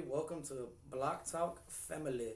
everybody. Welcome to Block Talk Family.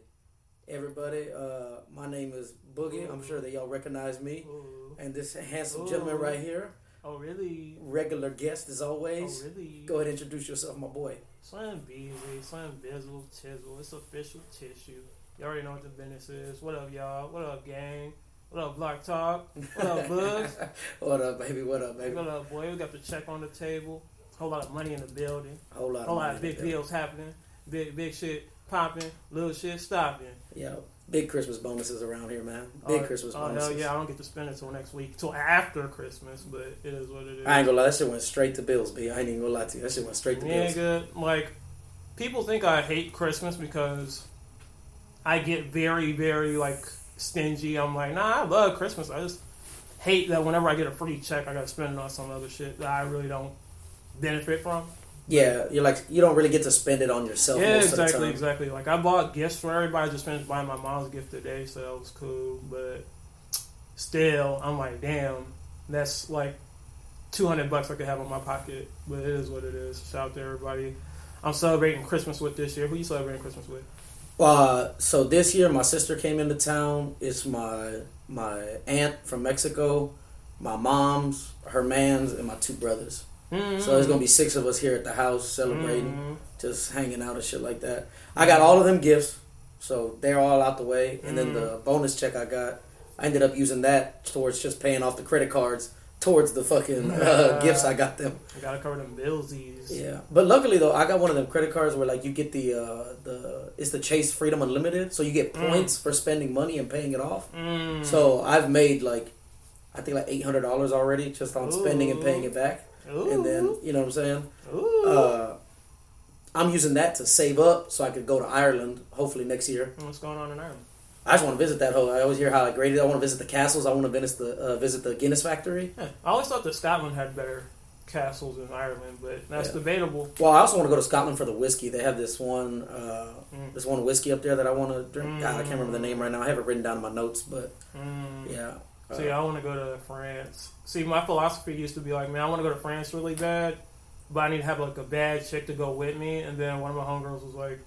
Everybody, uh, my name is Boogie. I'm sure that y'all recognize me. Ooh. And this handsome Ooh. gentleman right here, Oh really? regular guest as always. Oh really? Go ahead and introduce yourself, my boy. Slim Beasley, Slim Bizzle, Tizzle. It's official tissue. You all already know what the business is. What up, y'all? What up, gang? What up, Block Talk? What up, Bugs? what up, baby? What up, baby? What up, boy? We got the check on the table. A Whole lot of money in the building. Whole lot. Whole lot of big deals happening. Big big shit popping. Little shit stopping. Yeah, big Christmas bonuses around here, man. Big Oh, Christmas Oh bonuses. hell yeah! I don't get to spend it till next week, till after Christmas. But it is what it is. I ain't gonna lie, that shit went straight to bills, B. I ain't even gonna lie to you. That shit went straight to bills. Yeah, bills. good. Like, people think I hate Christmas because I get very, very like stingy. I'm like, nah, I love Christmas. I just hate that whenever I get a free check, I gotta spend it on some other shit that I really don't benefit from. Yeah, you're like you don't really get to spend it on yourself. yeah, most Of the exactly, exactly. Like I bought gifts for everybody. I just finished buying my mom's gift today, so that was cool. But still, I'm like, damn, that's like 200 bucks I could have in my pocket. But it is what it is. Shout out to everybody. I'm celebrating Christmas with this year. Who you celebrating Christmas with? Uh, so this year my sister came into town. It's my my aunt from Mexico, my mom's, her man's, and my two brothers. Mm-hmm. So there's gonna be six of us here at the house celebrating, Mhm. just hanging out and shit like that. I got all of them gifts, so they're all out the way. And then the bonus check I got, I ended up using that towards just paying off the credit cards towards the fucking uh, gifts I got them. I gotta cover them billsies. Yeah, but luckily though, I got one of them credit cards where like you get the uh, the it's the Chase Freedom Unlimited, so you get Mm. points for spending money and paying it off. Mm. So I've made like I think like eight hundred dollars already just on spending and paying it back, Ooh. and then you know what I'm saying. Uh, I'm using that to save up so I could go to Ireland hopefully next year. What's going on in Ireland? I just want to visit that whole. I always hear how like great it is. I want to visit the castles. I want to visit the uh, visit the Guinness factory. Yeah. I always thought that Scotland had better castles than Ireland, but that's Yeah. debatable. Well, I also want to go to Scotland for the whiskey. They have this one, uh, Mm. this one whiskey up there that I want to drink. God, I can't remember the name Mm. right now. I have it written down in my notes, but Mm. yeah. See, I want to go to France. See, my philosophy used to be like, man, I want to go to France really bad, but I need to have like a bad chick to go with me. And then one of my homegirls was like,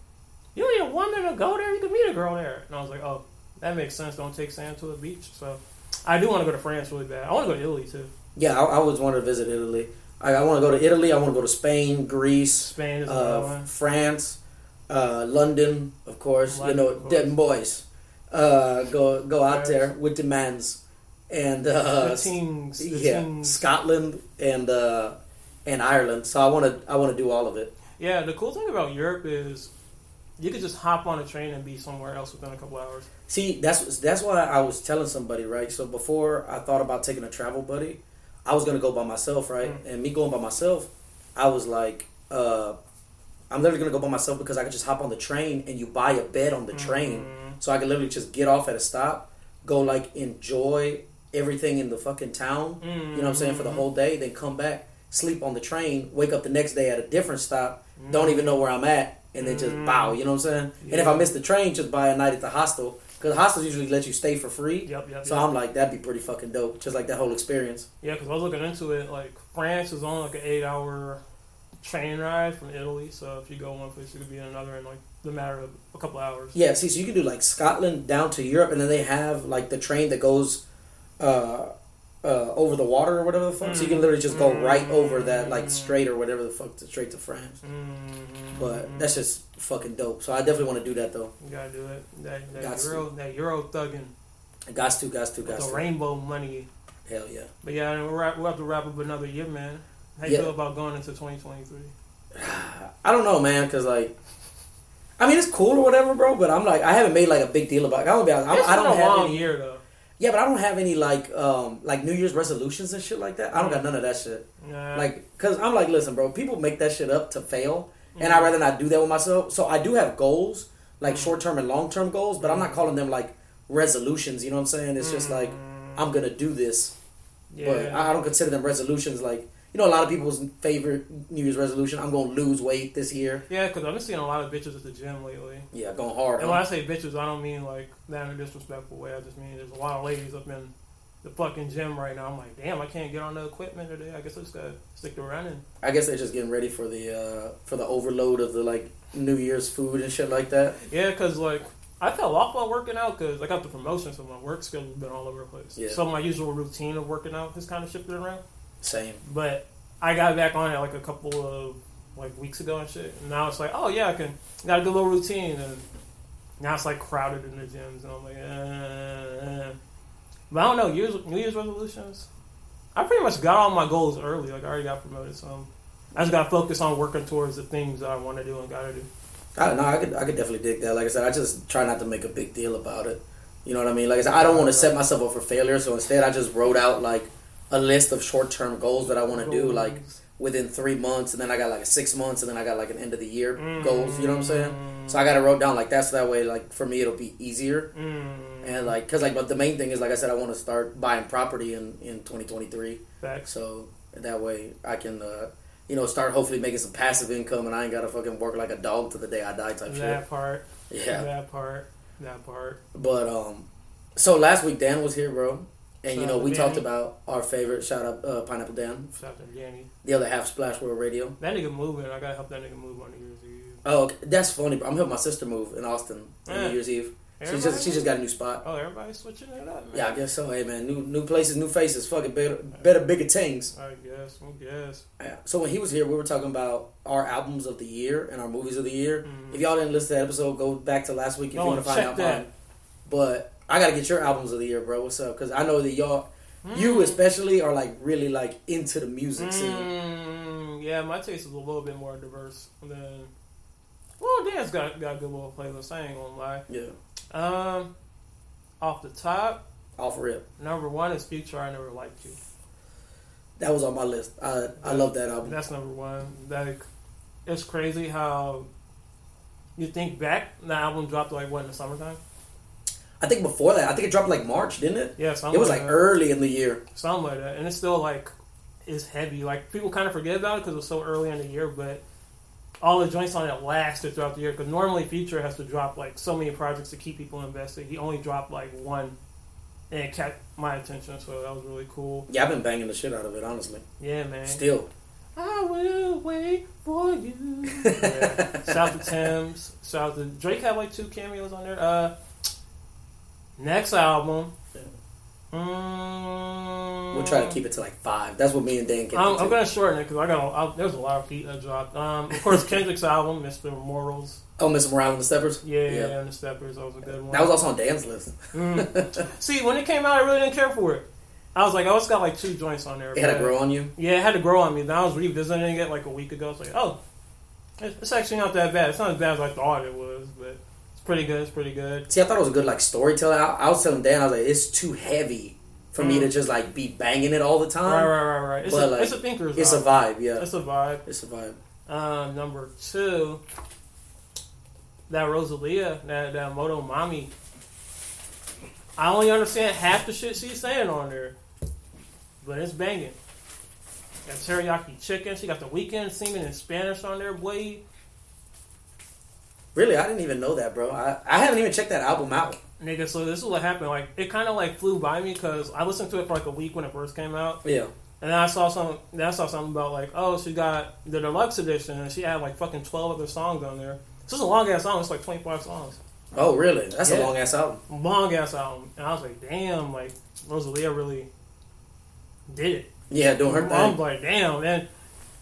"You don't need a woman to go there. You can meet a girl there." And I was like, "Oh, that makes sense. Don't take sand to a beach." So, I do want to go to France really bad. I want to go to Italy too. yeah, I, I always wanted to visit Italy. I, I want to go to Italy. I want to go to Spain, Greece, Spain is another uh, one. France, uh, London, of course. London, you know, of course. them boys. Uh, go go out there with the mans, and uh, the teams, the yeah, teams. Scotland and uh, and Ireland. So I want to I want to do all of it. Yeah, the cool thing about Europe is you could just hop on a train and be somewhere else within a couple hours. See, that's that's why I was telling somebody, right? So before I thought about taking a travel buddy, I was gonna go by myself, right? Mm. And me going by myself, I was like, uh, I'm literally gonna go by myself because I could just hop on the train and you buy a bed on the train, Mhm. so I could literally just get off at a stop, go like enjoy everything in the fucking town. You know what I'm saying for the Mhm. whole day, then come back, sleep on the train, wake up the next day at a different stop, don't even know where I'm at, and then just bow. You know what I'm saying? And if I miss the train, just buy a night at the hostel because hostels usually let you stay for free. Yep, yep. So yep. I'm like, that'd be pretty fucking dope. Just like that whole experience. Yeah, because I was looking into it. Like France is only like an eight-hour train ride from Italy. So if you go one place, you could be in another in like the matter of a couple hours. Yeah, see, so you can do like Scotland down to Europe, and then they have like the train that goes uh, uh, over the water or whatever the fuck. So you can literally just go right over that, like straight or whatever the fuck, to, straight to France. Mm-hmm. But that's just fucking dope. So I definitely want to do that though. you gotta do it. That, that Got to. euro, that euro thugging, Got to, got to, with got the to. rainbow money. Hell yeah. But yeah, we'll, wrap, we'll have to wrap up another year, man. How you Yeah. feel about going into 2023? I don't know, man, because like, I mean, it's cool or whatever, bro. But I'm like, I haven't made like a big deal about. it. I'm gonna be honest. It's I been don't a have long any. year though. Yeah, but I don't have any like um like New Year's resolutions and shit like that. I don't got none of that shit. Yeah. Like, cause I'm like, listen, bro. People make that shit up to fail, and Mm. I'd rather not do that with myself. So I do have goals, like Mm. short term and long term goals, but I'm not calling them like resolutions. You know what I'm saying? It's just like I'm gonna do this, Mm. yeah. but I I don't consider them resolutions. Like, you know, a lot of people's favorite New Year's resolution. I'm gonna lose weight this year. yeah, because I've been seeing a lot of bitches at the gym lately. Yeah, going hard. And huh? when I say bitches, I don't mean like that in a disrespectful way. I just mean there's a lot of ladies up in the fucking gym right now. I'm like, damn, I can't get on the equipment today. I guess I just gotta stick to running. I guess they're just getting ready for the uh, for the overload of the like New Year's food and shit like that. Yeah, cause like I fell off while working out because I got the promotion, so my work schedule's been all over the place. Yeah. So my usual routine of working out has kind of shifted around. Same. But I got back on it like a couple of like weeks ago and shit. And now it's like, oh yeah, I can got a good little routine, and now it's like crowded in the gyms, and I'm like, eh. but I don't know. Year's, New Year's resolutions. I pretty much got all my goals early. Like I already got promoted, so I just got to focus on working towards the things that I want to do and gotta do. I don't know. I could I could definitely dig that. Like I said, I just try not to make a big deal about it. You know what I mean? Like I said, I don't want to set myself up for failure. So instead, I just wrote out like a list of short term goals that I want to do, like within three months, and then I got like a six months, and then I got like an end of the year goals. You know what I'm saying? So I got it wrote down like that, so that way, like for me, it'll be easier. Mm, And like, cause like, but the main thing is, like I said, I want to start buying property in in 2023. facts. So that way, I can, uh, you know, start hopefully making some passive income, and I ain't gotta fucking work like a dog to the day I die type That part. Yeah. That part. That part. But um, so last week Dan was here, bro, and you know we talked about our favorite shout out uh, Pineapple Dan, Shout out to Danny. the other half Splash World Radio. That nigga moving. I gotta help that nigga move on New Year's Eve. Oh, okay. that's funny. Bro. I'm helping my sister move in Austin on Yeah. New Year's Eve. She just she just got a new spot. Oh, everybody's switching it up, man. Yeah, I guess so. Hey man, new new places, new faces, fucking better, better, bigger things. I guess. I guess. Yeah. So when he was here, we were talking about our albums of the year and our movies of the year. Mhm. If y'all didn't listen to that episode, go back to last week if Oh, you want to find out that. mine. But I gotta get your albums of the year, bro. What's up? Because I know that y'all, Mm. you especially, are like really like into the music scene. Mm, yeah, my taste is a little bit more diverse than. Well, Dan's got got a good little playlist. I ain't gonna lie. Yeah, Um, off the top, off rip. number one is Future. I never liked you. That was on my list. I I love that album. That's number one. Like, it's crazy how you think back. The album dropped like what in the summertime? I think before that, I think it dropped like March, didn't it? Yeah, something It was like that. early in the year. something like that, and it's still like it's heavy. Like people kind of forget about it because it was so early in the year, but all the joints on it lasted throughout the year. Because normally Future has to drop like so many projects to keep people invested. He only dropped like one, and it kept my attention. So that was really cool. Yeah, I've been banging the shit out of it, honestly. Yeah, man. Still. I will wait for you. yeah. Shout out to Tim's. Shout to Drake had like two cameos on there. Uh, next album. Mm, We'll try to keep it to like five. That's what me and Dan can I'm, do. I'm gonna shorten it because I got I, there's a lot of feet that dropped. Um, of course, Kendrick's album, Mr. Morals. Oh, Mr. Morale and the Steppers? Yeah, Yeah. and the Steppers. That was a good one. That was also on Dan's list. Mm. See, when it came out, I really didn't care for it. I was like, oh, it's got like two joints on there. It had to grow on you. Yeah, it had to grow on me. Then I was revisiting it like a week ago. It's like, oh, it's actually not that bad. It's not as bad as I thought it was, but pretty good. It's pretty good. See, I thought it was a good like storytelling. I, I was telling Dan, I was like, it's too heavy for me Mm. to just like be banging it all the time. Right, right, right, right. It's, But, a, like, it's a thinker's It's a vibe. vibe, yeah. It's a vibe. It's a vibe. Um, number two, that Rosalia, that that Motomami. I only understand half the shit she's saying on there, but it's banging. Got teriyaki chicken. She got the Weeknd singing in Spanish on there, boy. Really, I didn't even know that, bro. I, I haven't even checked that album out. Nigga, so this is what happened. Like, it kind of like flew by me because I listened to it for like a week when it first came out, Yeah. and then I saw some. Then I saw something about like, oh, she got the deluxe edition, and she had like fucking twelve other songs on there. This is a long ass song. It's like twenty five songs. Oh, really? That's a long ass album. long ass album, and I was like, damn, like Rosalia really did it. Yeah, doing her I'm thing. like, damn, and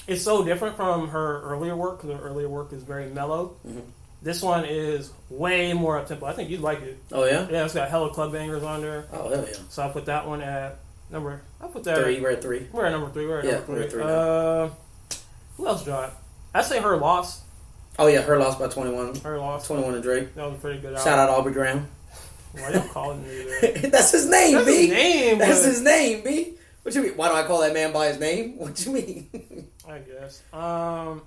it's so different from her earlier work because her earlier work is very mellow. Mhm. This one is way more up tempo. I think you'd like it. Oh, yeah? Yeah, it's got hella club bangers on there. Oh, hell yeah. So I put that one at number. I put that. Three, we're at three. We're at number three. We're at Yeah, number we're three. at three uh, who else dropped? I say her loss. Oh, yeah, her loss by 21. Her loss. 21 to Drake. That was a pretty good. Shout out Aubrey Graham. Why y'all calling me that? That's his name, That's B. his name. That's but- his name, B. What you mean? Why do I call that man by his name? What you mean? I guess. Um,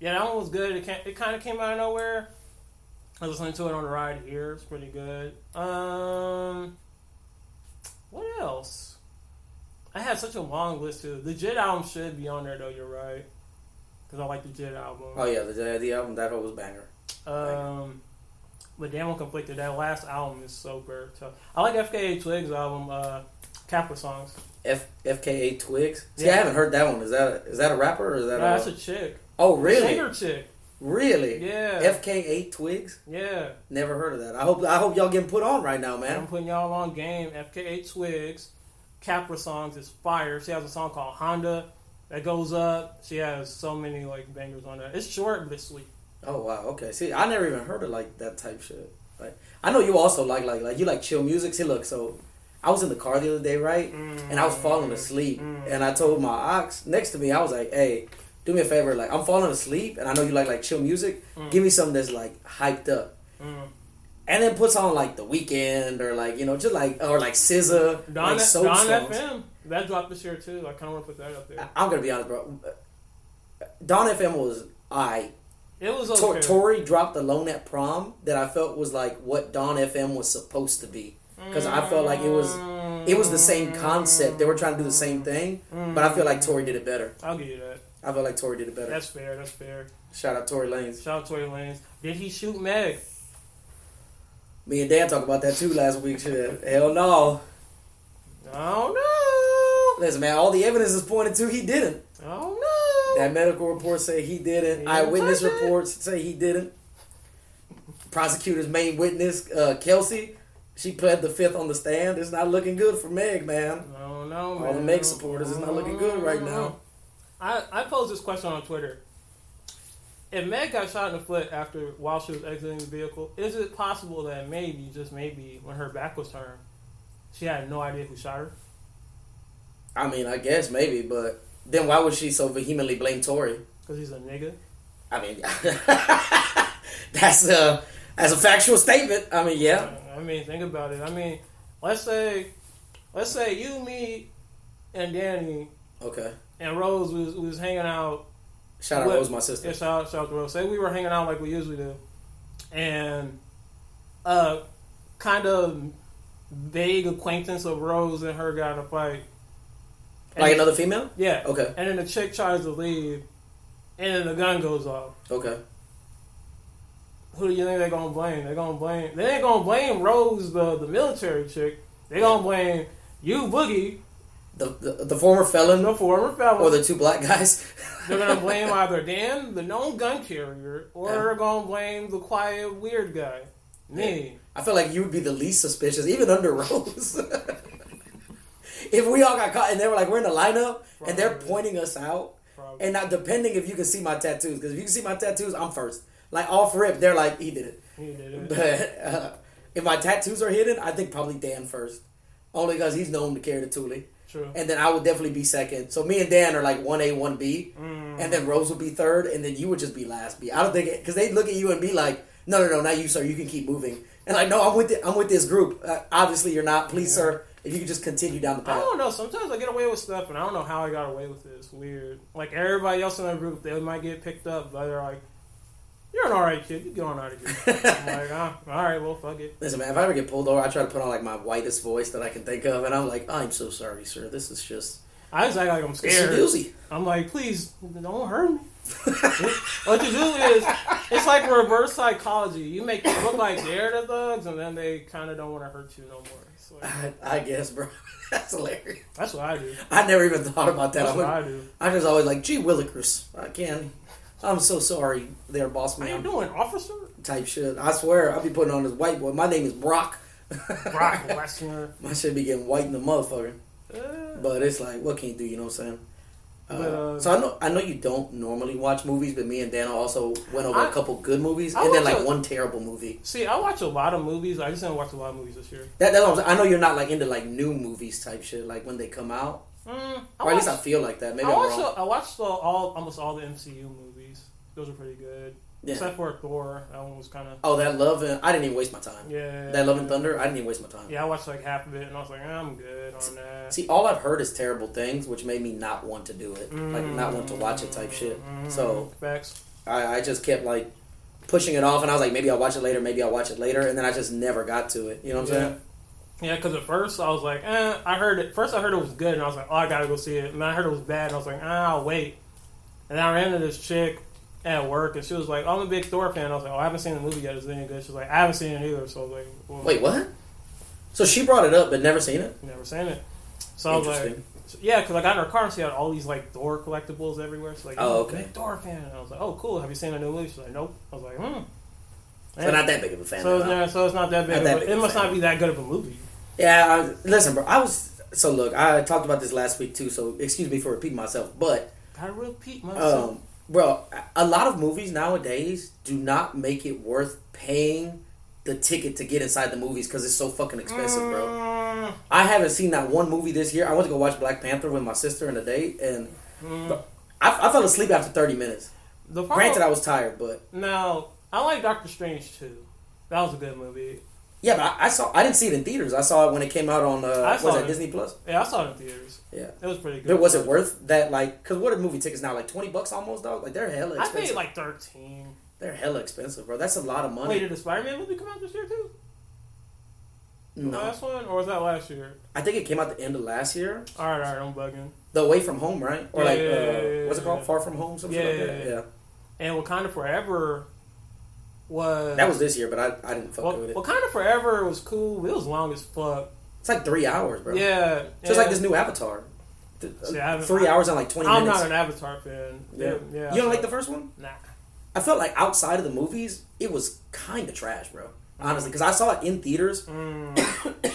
yeah, that one was good. It, it kind of came out of nowhere. I was listening to it on the ride here. It's pretty good. Um, what else? I had such a long list too. The Jid album should be on there though. You're right, because I like the Jid album. oh, yeah, the, the album, that was banger. Um, but damn, I'm conflicted. That last album is so good. So I like FKA Twigs album. Uh, Caprisongs. F FKA Twigs. See, Yeah. I haven't heard that one. Is that is that a rapper or is that? Nah, a, that's a chick. oh, really? Singer chick. Really? Yeah. FKA Twigs. yeah. Never heard of that. I hope I hope y'all getting put on right now, man. I'm putting y'all on game. FKA Twigs. Caprisongs is fire. She has a song called Honda that goes up. She has so many like bangers on that. It's short but it's sweet. Oh wow. Okay. See, I never even heard of like that type shit. Like, I know you also like like like you like chill music. See, look, so I was in the car the other day, right? And I was falling asleep, Mm. and I told my ox next to me, I was like, "Hey, do me a favor. Like, I'm falling asleep, and I know you like like chill music. Mm. Give me something that's like hyped up." Mm. And then puts on like the Weeknd or like you know just like or like SZA, Don, like soul Don songs. FM. That dropped this year too. I kind of want to put that up there. I'm gonna be honest, bro. Dawn FM was I. It was Tor- okay. Tory dropped Alone at Prom that I felt was like what Dawn FM was supposed to be because I felt like it was it was the same concept. They were trying to do the same thing, but I feel like Tory did it better. I'll give you that. I feel like Tory did it better. That's fair. That's fair. Shout out Tory Lanez. Shout out Tory Lanez. Did he shoot Meg? Me and Dan talked about that too last week. Shit. Hell no. I don't know. Listen, man, all the evidence is pointing to he didn't. I don't know. That medical report say he didn't. He didn't Eyewitness it. reports say he didn't. Prosecutor's main witness, uh, Kelsey, she pled the fifth on the stand. It's not looking good for Meg, man. I don't know, man. All the Meg supporters, it's not looking good right now. I, I posed this question on Twitter. If Meg got shot in the foot after while she was exiting the vehicle, is it possible that maybe, just maybe, when her back was turned, she had no idea who shot her? I mean, I guess maybe, but then why would she so vehemently blame Tory? Because he's a nigga. I mean, that's a that's a factual statement. I mean, yeah. I mean, think about it. I mean, let's say, let's say you, me, and Danny Okay. And Rose was was hanging out Shout out What- Rose, my sister. Yeah, shout out, shout out to Rose. Say we were hanging out like we usually do, and uh, kind of vague acquaintance of Rose and her got in a fight. And Like another female? yeah. Okay. And then the chick tries to leave, and then the gun goes off. Okay. Who do you think they're gonna blame? They're gonna blame. They ain't gonna blame Rose, the the military chick. They're gonna blame you, Boogie, The the, the former felon the former felon. or the two black guys. They're gonna blame either Dan, the known gun carrier, or Yeah. they're gonna blame the quiet weird guy, me. I feel like you would be the least suspicious, even under Rose. if we all got caught and they were like, we're in the lineup and they're pointing us out, Probably. and now depending if you can see my tattoos, because if you can see my tattoos, I'm first. Like off rip, they're like, he did it. He did it. But uh, if my tattoos are hidden, I think probably Dan first, only because he's known to carry the Thule. True. And then I would definitely be second. So me and Dan are like one A, one B, Mm. and then Rose would be third, and then you would just be last B. I don't think because they'd look at you and be like, "No, no, no, not you, sir. You can keep moving." And like, no, I'm with it. I'm with this group. Uh, obviously, you're not. Please, Yeah. sir, if you could just continue down the path. I don't know. Sometimes I get away with stuff, and I don't know how I got away with it. It's weird. Like everybody else in the group, they might get picked up, but they're like, "You're an alright kid. You get on out of here." I'm like, ah, all right, well, fuck it. Listen, man, if I ever get pulled over, I try to put on like my whitest voice that I can think of, and I'm like, "I'm so sorry, sir. This is just I just act like I'm scared. it's scared. doozy." I'm like, please don't hurt me. what you do is, it's like reverse psychology. You make them look like they're the thugs, and then they kind of don't want to hurt you no more. Like, I, I guess, bro. That's hilarious. that's what I do. I never even thought about that. That's I'm what like, I do. I just always like, "Gee, Willikers, I can't." I'm so sorry, there, boss How you man. doing, officer? Type shit. I swear, I'll be putting on this white boy. My name is Brock. Brock Lesnar. My shit be getting white in the motherfucker. Uh, But it's like, what can you do? You know what I'm saying? Uh, But, uh, so I know I know you don't normally watch movies, but me and Dana also went over I- a couple good movies I and then like a- one terrible movie. see, I watch a lot of movies. I just didn't watch a lot of movies this year. That, that's what I'm saying. I know you're not like into like new movies type shit, like when they come out, Mm, I or at watched, least I feel like that. Maybe I I'm watched, wrong. I watched the, all almost all the MCU movies. Those are pretty good, Yeah. except for Thor. That one was kind of Oh, that Love and I didn't even waste my time. yeah. That Love and Thunder, I didn't even waste my time. Yeah, I watched like half of it, and I was like, I'm good on that. See, all I've heard is terrible things, which made me not want to do it, like not want to watch it type shit. Mm, So facts. I, I just kept like pushing it off, and I was like, maybe I'll watch it later, maybe I'll watch it later, and then I just never got to it. You know what I'm Yeah. saying? Yeah, because at first I was like, eh, I heard it. First I heard it was good, and I was like, oh, I gotta go see it. And then I heard it was bad, and I was like, ah, I'll wait. And then I ran into this chick at work, and she was like, I'm a big Thor fan. I was like, oh, I haven't seen the movie yet. Is it any good? She was like, I haven't seen it either. So I was like, well, Wait, what? So she brought it up, but never seen it. never seen it. So I was like, Interesting. yeah, because I got in her car and she had all these like Thor collectibles everywhere. She's like, Oh, "You okay. big Thor fan. And I was like, oh, cool. Have you seen the new movie? She's like, nope. I was like, hmm. So not that big of a fan. So it's it. not, so it's not that big. Not of that big it must fan. not be that good of a movie. Yeah, I, listen, bro. I was so look. I talked about this last week too. So excuse me for repeating myself, but Gotta repeat myself. um, bro, a lot of movies nowadays do not make it worth paying the ticket to get inside the movies because it's so fucking expensive, bro. Mm, I haven't seen that one movie this year. I went to go watch Black Panther with my sister and a date, and mm. I, I fell asleep after thirty minutes. Granted, I was tired, but now I like Doctor Strange too. That was a good movie. Yeah, but I, I saw. I didn't see it in theaters. I saw it when it came out on. Uh, I was that it. Disney Plus? Yeah, I saw it in theaters. Yeah. It was pretty good. But was it worth that? Like, cause what are movie tickets now? Like twenty bucks almost, dog. Like they're hella I expensive. paid like thirteen. they're hella expensive, bro. That's a lot of money. Wait, did the Spider Man movie come out this year too? The no, last one, or was that last year? I think it came out the end of last year. All right, all right, I'm bugging. The Away from Home, right? Or Yeah, like, yeah, uh, yeah, what's it called? Far from Home, something Yeah, like yeah, that. yeah. Yeah. And Wakanda Forever was that was this year, but I, I didn't fuck Wa- with it. Well, kind of Forever was cool. It was long as fuck. It's like three hours, bro. Yeah, just yeah. like this new Avatar. Th- See, I Three hours and like twenty I'm minutes. not an Avatar fan. yeah. yeah. you don't like the first one? Nah. I felt like outside of the movies, it was kind of trash, bro. Honestly, because I saw it in theaters. Mm.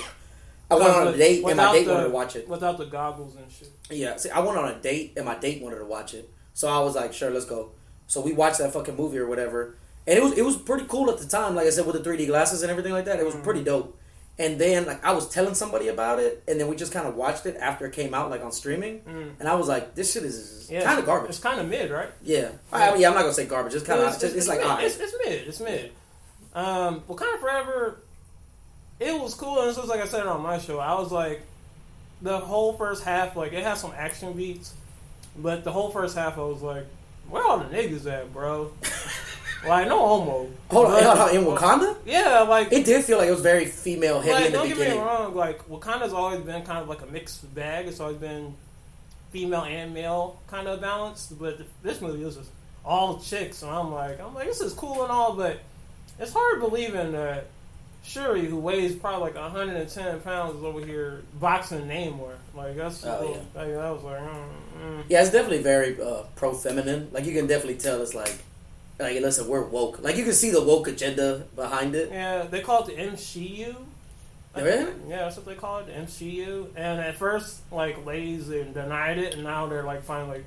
I went on a date, and my date the- wanted to watch it. without the goggles and shit. Yeah, see, I went on a date, and my date wanted to watch it, so I was like, "Sure, let's go." So we watched that fucking movie or whatever, and it was it was pretty cool at the time. Like I said, with the 3D glasses and everything like that, it was Mm. pretty dope. And then like I was telling somebody about it, and then we just kind of watched it after it came out, like on streaming, Mm. and I was like, "This shit is Yeah, kind of garbage." It's kind of mid, right? Yeah, I mean, yeah, I'm not gonna say garbage. It's kind of it's, it's, like mid. alright. it's, it's mid. It's mid. Um, of Forever. It was cool, and this was like I said on my show. I was like, the whole first half, like it had some action beats, but the whole first half, I was like, where all the niggas at, bro? like no homo. Hold on, hold on, in Wakanda, Yeah, like it did feel like it was very female heavy like, in the don't get me wrong. Like Wakanda's always been kind of like a mixed bag. It's always been female and male kind of balanced. But this movie was just all chicks, and I'm like, I'm like, this is cool and all, but it's hard believing that Shuri, who weighs probably like 110 pounds, is over here boxing Namor. Like that's Oh, like, I was like, mm, mm. Yeah, it's definitely very uh, pro feminine. Like you can definitely tell it's like, like listen, we're woke. Like you can see the woke agenda behind it. Yeah, they call it the MCU. Really? Yeah, that's what they call it, the MCU. And at first, like, ladies and denied it, and now they're like, finally, like,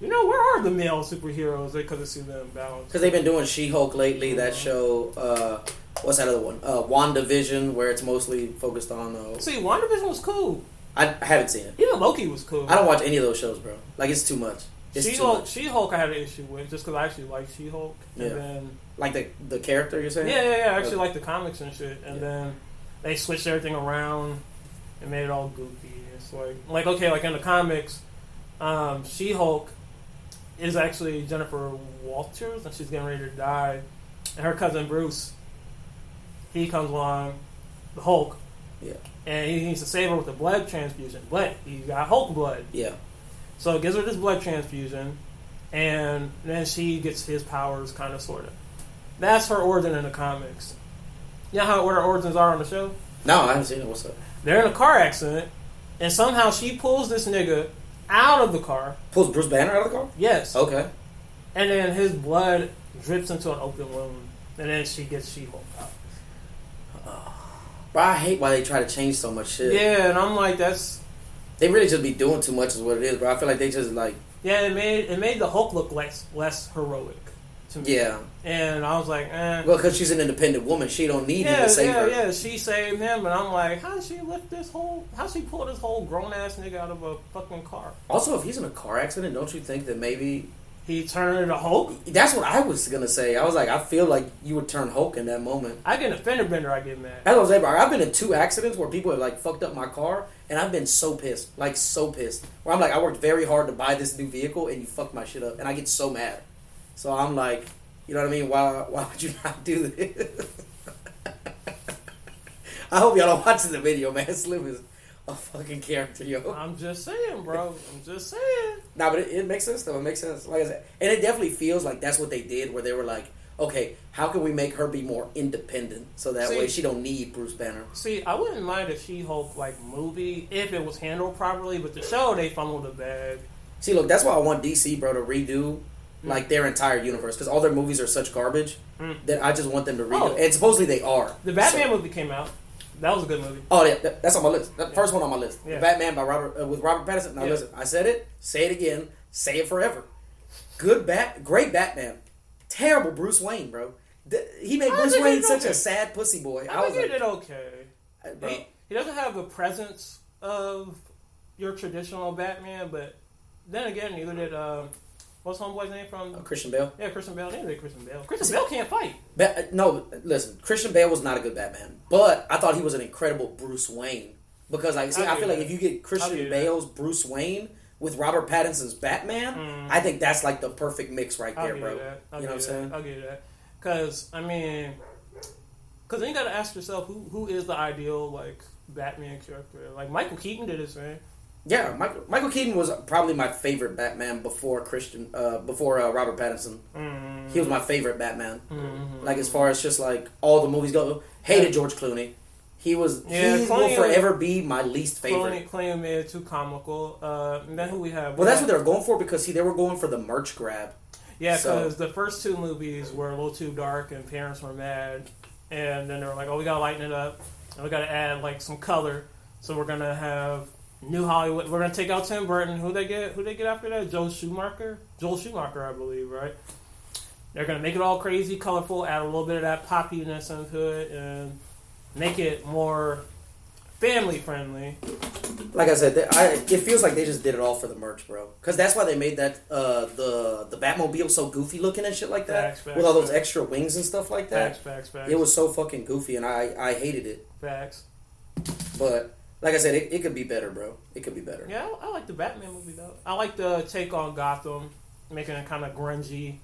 you know, where are the male superheroes? They could have seen them balance. Because they've been doing She Hulk lately. That show, uh, what's that other one? Uh, WandaVision, where it's mostly focused on. Uh, See, WandaVision was cool. I, I haven't seen it. Even Loki was cool. I don't watch any of those shows, bro. Like it's too much. She Hulk. She Hulk, I had an issue with just because I actually like She Hulk. And Yeah. then Like the the character you're saying? yeah, yeah, yeah, I actually Okay. like the comics and shit. And Yeah. then they switched everything around and made it all goofy. It's like, like okay, like in the comics, um, She Hulk is actually Jennifer Walters, and she's getting ready to die. And her cousin Bruce, he comes along, the Hulk, Yeah. and he needs to save her with a blood transfusion, but he's got Hulk blood. Yeah. So it gives her this blood transfusion, and then she gets his powers, kind of, sort of. That's her origin in the comics. You know how where her origins are on the show? No, I haven't seen it. What's up? They're in a car accident, and somehow she pulls this nigga out of the car. Pulls Bruce Banner out of the car? Yes, Okay. and then his blood drips into an open wound, and then she gets She-Hulk out. Bro, I hate why they try to change so much shit. Yeah, and I'm like, that's They really just be doing too much, is what it is, bro. I feel like they just like, yeah. It made it made the Hulk look less less heroic to me. yeah. and I was like, eh. Well, because she's an independent woman, she don't need him Yeah, to save yeah, her. yeah. She saved him, and I'm like, how did she lift this whole? How she pull this whole grown ass nigga out of a fucking car? Also, if he's in a car accident, don't you think that maybe He turned into Hulk. that's what I was gonna say? I was like, I feel like you would turn Hulk in that moment. I get a fender bender. I get mad. That's what I'm saying, bro. I've been in two accidents where people have like fucked up my car, and I've been so pissed, like so pissed. Where I'm like, I worked very hard to buy this new vehicle, and you fucked my shit up, and I get so mad. So I'm like, you know what I mean? Why? Why would you not do this? I hope y'all don't watch the video, man. Slim is a fucking character, yo. I'm just saying, bro. I'm just saying. Nah, but it, it makes sense though. It makes sense. Like I said, and it definitely feels like that's what they did, where they were like, okay, how can we make her be more independent so that See- way she don't need Bruce Banner? See, I wouldn't mind a She-Hulk like movie if it was handled properly, but the show they fumbled the bag. See, look, that's why I want DC, bro, to redo like their entire universe because all their movies are such garbage Mm. that I just want them to redo. Oh. And supposedly they are. The Batman So- movie came out. That was a good movie. oh, yeah, that- that's on my list. The first one on my list. Yeah. Batman by Robert uh, with Robert Pattinson. Now Yeah. listen, I said it. Say it again. Say it forever. Good Bat, great Batman. Terrible Bruce Wayne, bro. The- he made I Bruce Wayne such okay. a sad pussy boy. I, I, was he like, did okay. bro, He, he doesn't have the presence of your traditional Batman, but then again, neither did um, what's homeboy's name from? uh, Christian Bale. Yeah, Christian Bale. Did Christian Bale. Christian Bale can't fight. Ba- uh, no, listen. Christian Bale was not a good Batman, but I thought he was an incredible Bruce Wayne because, like, see, I'll I feel you like if you get Christian you that. Bale's Bruce Wayne with Robert Pattinson's Batman, Mm. I think that's like the perfect mix right there, bro. you that. I'll you know what I'm saying? That. I'll give you that. Because I mean, because then you got to ask yourself who who is the ideal like Batman character? Like Michael Keaton did his thing. Yeah, Michael, Michael Keaton was probably my favorite Batman before Christian, uh, before uh, Robert Pattinson. Mm. He was my favorite Batman. Mhm. Like as far as just like all the movies go, hated George Clooney. He was Yeah, he Clooney will forever be my least favorite. Clooney, Clooney made it too comical. Uh, and then who we have? Well, that's what they were going for because see, they were going for the merch grab. Yeah, So- because the first two movies were a little too dark and parents were mad. And then they were like, oh, we got to lighten it up. And we got to add, like, some color. So we're going to have New Hollywood. We're going to take out Tim Burton. Who they get? Who they get after that? Joel Schumacher? Joel Schumacher, I believe, right? They're going to make it all crazy, colorful, add a little bit of that poppiness into it, and make it more family friendly. Like I said, they, I, it feels like they just did it all for the merch, bro. Because that's why they made that uh, the the Batmobile so goofy looking and shit like that, Facts, facts, with all those facts. extra wings and stuff like that. Facts, facts, facts. It was so fucking goofy, and I I hated it. facts. But like I said, it, it could be better, bro. It could be better. Yeah, I, I like the Batman movie though. I like the take on Gotham, making it kind of grungy.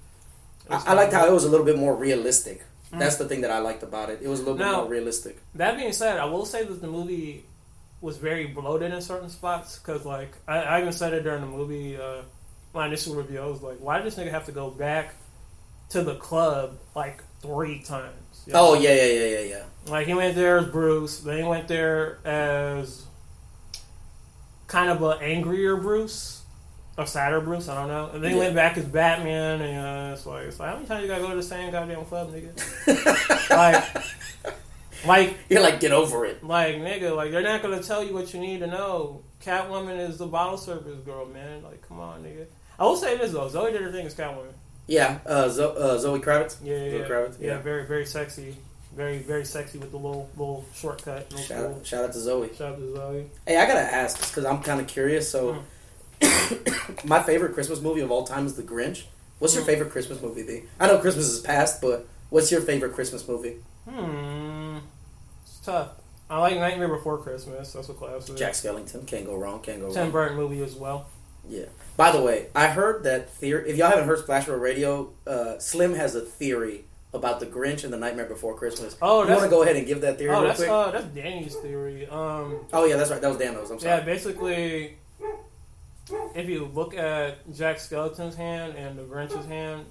I, I liked how it was a little bit more realistic. Mm. That's the thing that I liked about it. It was a little bit more realistic. That being said, I will say that the movie was very bloated in certain spots because, like, I, I even said it during the movie, uh, my initial review. I was like, "Why did this nigga have to go back to the club like three times?" You know? Oh yeah, yeah, yeah, yeah, yeah. Like he went there as Bruce, then he went there as kind of an angrier Bruce, or sadder Bruce. I don't know. And then he Yeah. went back as Batman, and uh, it's like, it's like how many times you gotta go to the same goddamn club, nigga? like, like, You're like, get over it. like, nigga, like they're not gonna tell you what you need to know. Catwoman is the bottle service girl, man. Like, come on, nigga. I will say this though, Zoe did her thing as Catwoman. Yeah, uh, Zo- uh, Zoe Kravitz. Yeah, yeah, Zoe. Kravitz, yeah, yeah. very, very sexy, very, very sexy with the little, little shortcut. Little Shout shout out to Zoe. Shout out to Zoe. Hey, I gotta ask because I'm kind of curious. So, Mm. my favorite Christmas movie of all time is The Grinch. What's your Mm. favorite Christmas movie? Be? I know Christmas is past, but what's your favorite Christmas movie? Hmm, it's tough. I like Nightmare Before Christmas. That's a classic. Jack Skellington. Can't go wrong. Can't go Tim wrong. Tim Burton movie as well. Yeah. By the way, I heard that theory. If y'all haven't heard Splash Road Radio, uh, Slim has a theory about The Grinch and The Nightmare Before Christmas. Oh, you want to go ahead and give that theory oh, real that's quick? uh, that's Danny's theory. Um, oh yeah, that's right. That was Dano's. I'm sorry. yeah, basically, if you look at Jack Skeleton's hand and the Grinch's hand,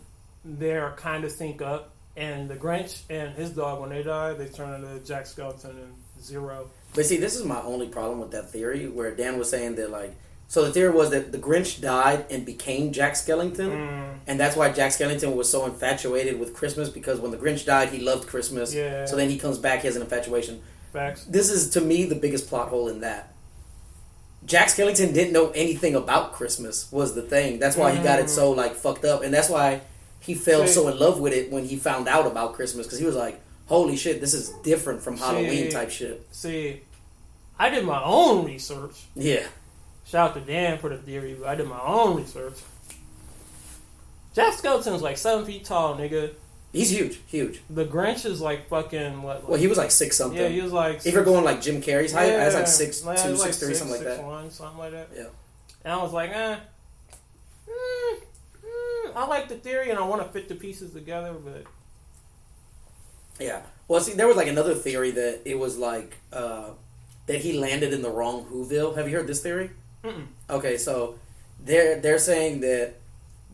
they're kind of sync up. And the Grinch and his dog, when they die, they turn into Jack Skeleton and Zero. But see, this is my only problem with that theory, where Dan was saying that like, so the theory was that the Grinch died and became Jack Skellington, Mm, and that's why Jack Skellington was so infatuated with Christmas because when the Grinch died, he loved Christmas. Yeah. So then he comes back, he has an infatuation. facts. This is to me the biggest plot hole in that. Jack Skellington didn't know anything about Christmas was the thing. That's why he got it so like fucked up, and that's why he fell See- so in love with it when he found out about Christmas because he was like, "Holy shit, this is different from Halloween type shit." See, I did my own research. Yeah. Shout out to Dan for the theory, but I did my own research. Jack Skeleton's like seven feet tall, nigga. He's huge, huge. The Grinch is like fucking what? Well, he was like six something. yeah, he was like. if you're going like Jim Carrey's height, that's like six yeah, two, was six three, something like six that. One, something like that. Yeah. And I was like, eh. mm, mm, I like the theory, and I want to fit the pieces together, but Yeah. Well, see, there was like another theory that it was like uh, that he landed in the wrong Whoville. Have you heard this theory? Mm-mm. Okay, so they're they're saying that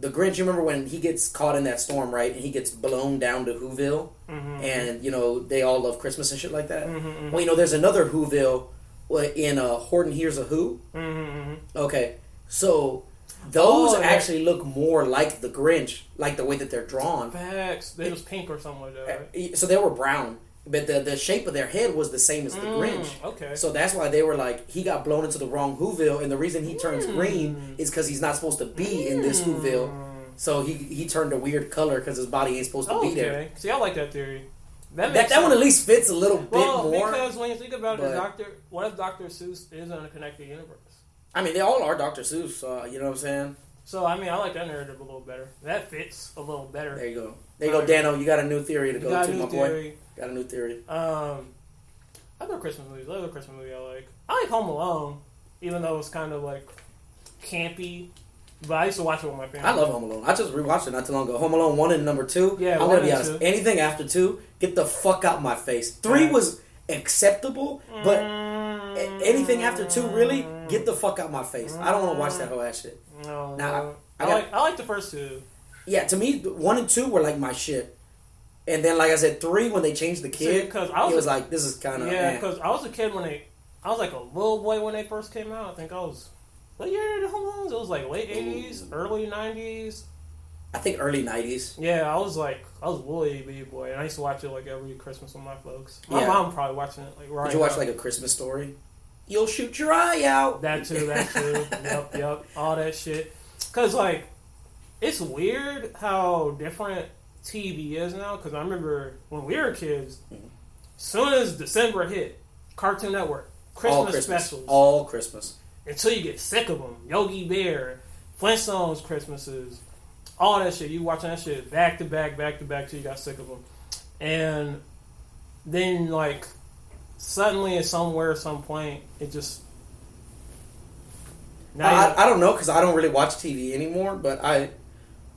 the Grinch. You remember when he gets caught in that storm, right? And he gets blown down to Whoville, Mm-hmm. and you know they all love Christmas and shit like that. Mm-hmm. Well, you know, there's another Whoville uh, in uh, Horton Hears a Who. Mm-hmm. Okay, so those Oh, actually look more like the Grinch, like the way that they're drawn. Facts. They was pink or something like that. Right? So they were brown, but the the shape of their head was the same as the Mm, Grinch. Okay. So that's why they were like, he got blown into the wrong Whoville, and the reason he turns Mm. green is because he's not supposed to be in this Whoville. So he he turned a weird color because his body ain't supposed to be there. okay. See, I like that theory. That That, that one at least fits a little bit well, more. because when you think about but- it, Doctor, what if Doctor Seuss is in a connected universe? I mean, they all are Dr. Seuss. Uh, you know what I'm saying? So I mean, I like that narrative a little better. That fits a little better. There you go. There you go, Dano. You got a new theory to go to, my new boy. Got a new theory. Um, other Christmas movies. Other Christmas movie I like. I like Home Alone, even though it's kind of like campy. But I used to watch it with my parents. I love Home Alone. I just rewatched it not too long ago. Home Alone one and number two. Yeah, I'm gonna be honest. two. Anything after two, get the fuck out my face. Three Right. was acceptable, but Mm, a- anything after two, really, get the fuck out my face. I don't want to watch that whole ass shit. No, Nah, no. I I, got- like I like the first two. Yeah, to me, one and two were like my shit. And then, like I said, three when they changed the kid, because I was, it was like this is kind of yeah, eh. because I was a kid when they, I was like a little boy when they first came out. I think I was. What year did Home Alone? It was like late eighties, early nineties. I think early '90s. Yeah, I was like, I was a little baby boy, and I used to watch it like every Christmas with my folks. My Yeah. mom probably watching it like right. Did you watch now. like a Christmas story? You'll shoot your eye out. That too, that too. yep, yep. All that shit. Cause like, it's weird how different TV is now. Cause I remember when we were kids, Mhm. soon as December hit, Cartoon Network Christmas, all Christmas. specials. All Christmas. until you get sick of them. Yogi Bear, Flintstones Christmases, all that shit. You watching that shit back to back, back to back till you got sick of them, and then like suddenly, somewhere, at some point, it just. Now I, I don't know because I don't really watch TV anymore, but I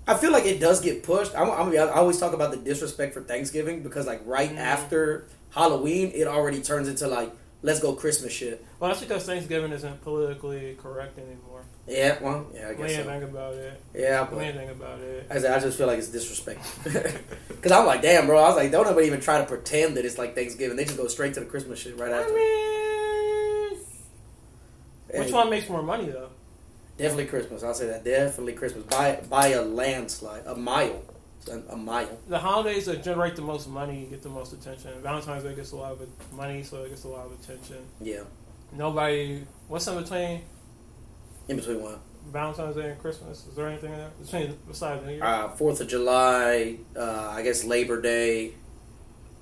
I feel like it does get pushed. I'm, I'm gonna be honest, I always talk about the disrespect for Thanksgiving because like right Mm. after Halloween, it already turns into like let's go Christmas shit. well, that's because Thanksgiving isn't politically correct anymore. Yeah, well, yeah, I We guess ain't so. think about it. Yeah, We but ain't think about it. I, said, I just feel like it's disrespect. Because I'm like, damn, bro. I was like, don't nobody even try to pretend that it's like Thanksgiving. They just go straight to the Christmas shit right after. I mean, Hey, which one makes more money though? Definitely Christmas. I'll say that. Definitely Christmas. By by a landslide, a mile, a, mile. the holidays that generate the most money get the most attention. Valentine's Day gets a lot of money, so it gets a lot of attention. Yeah, Nobody. What's in between in between one. Valentine's Day and Christmas? Is there anything in there between besides New Year? Uh, Fourth of July, uh, I guess Labor Day,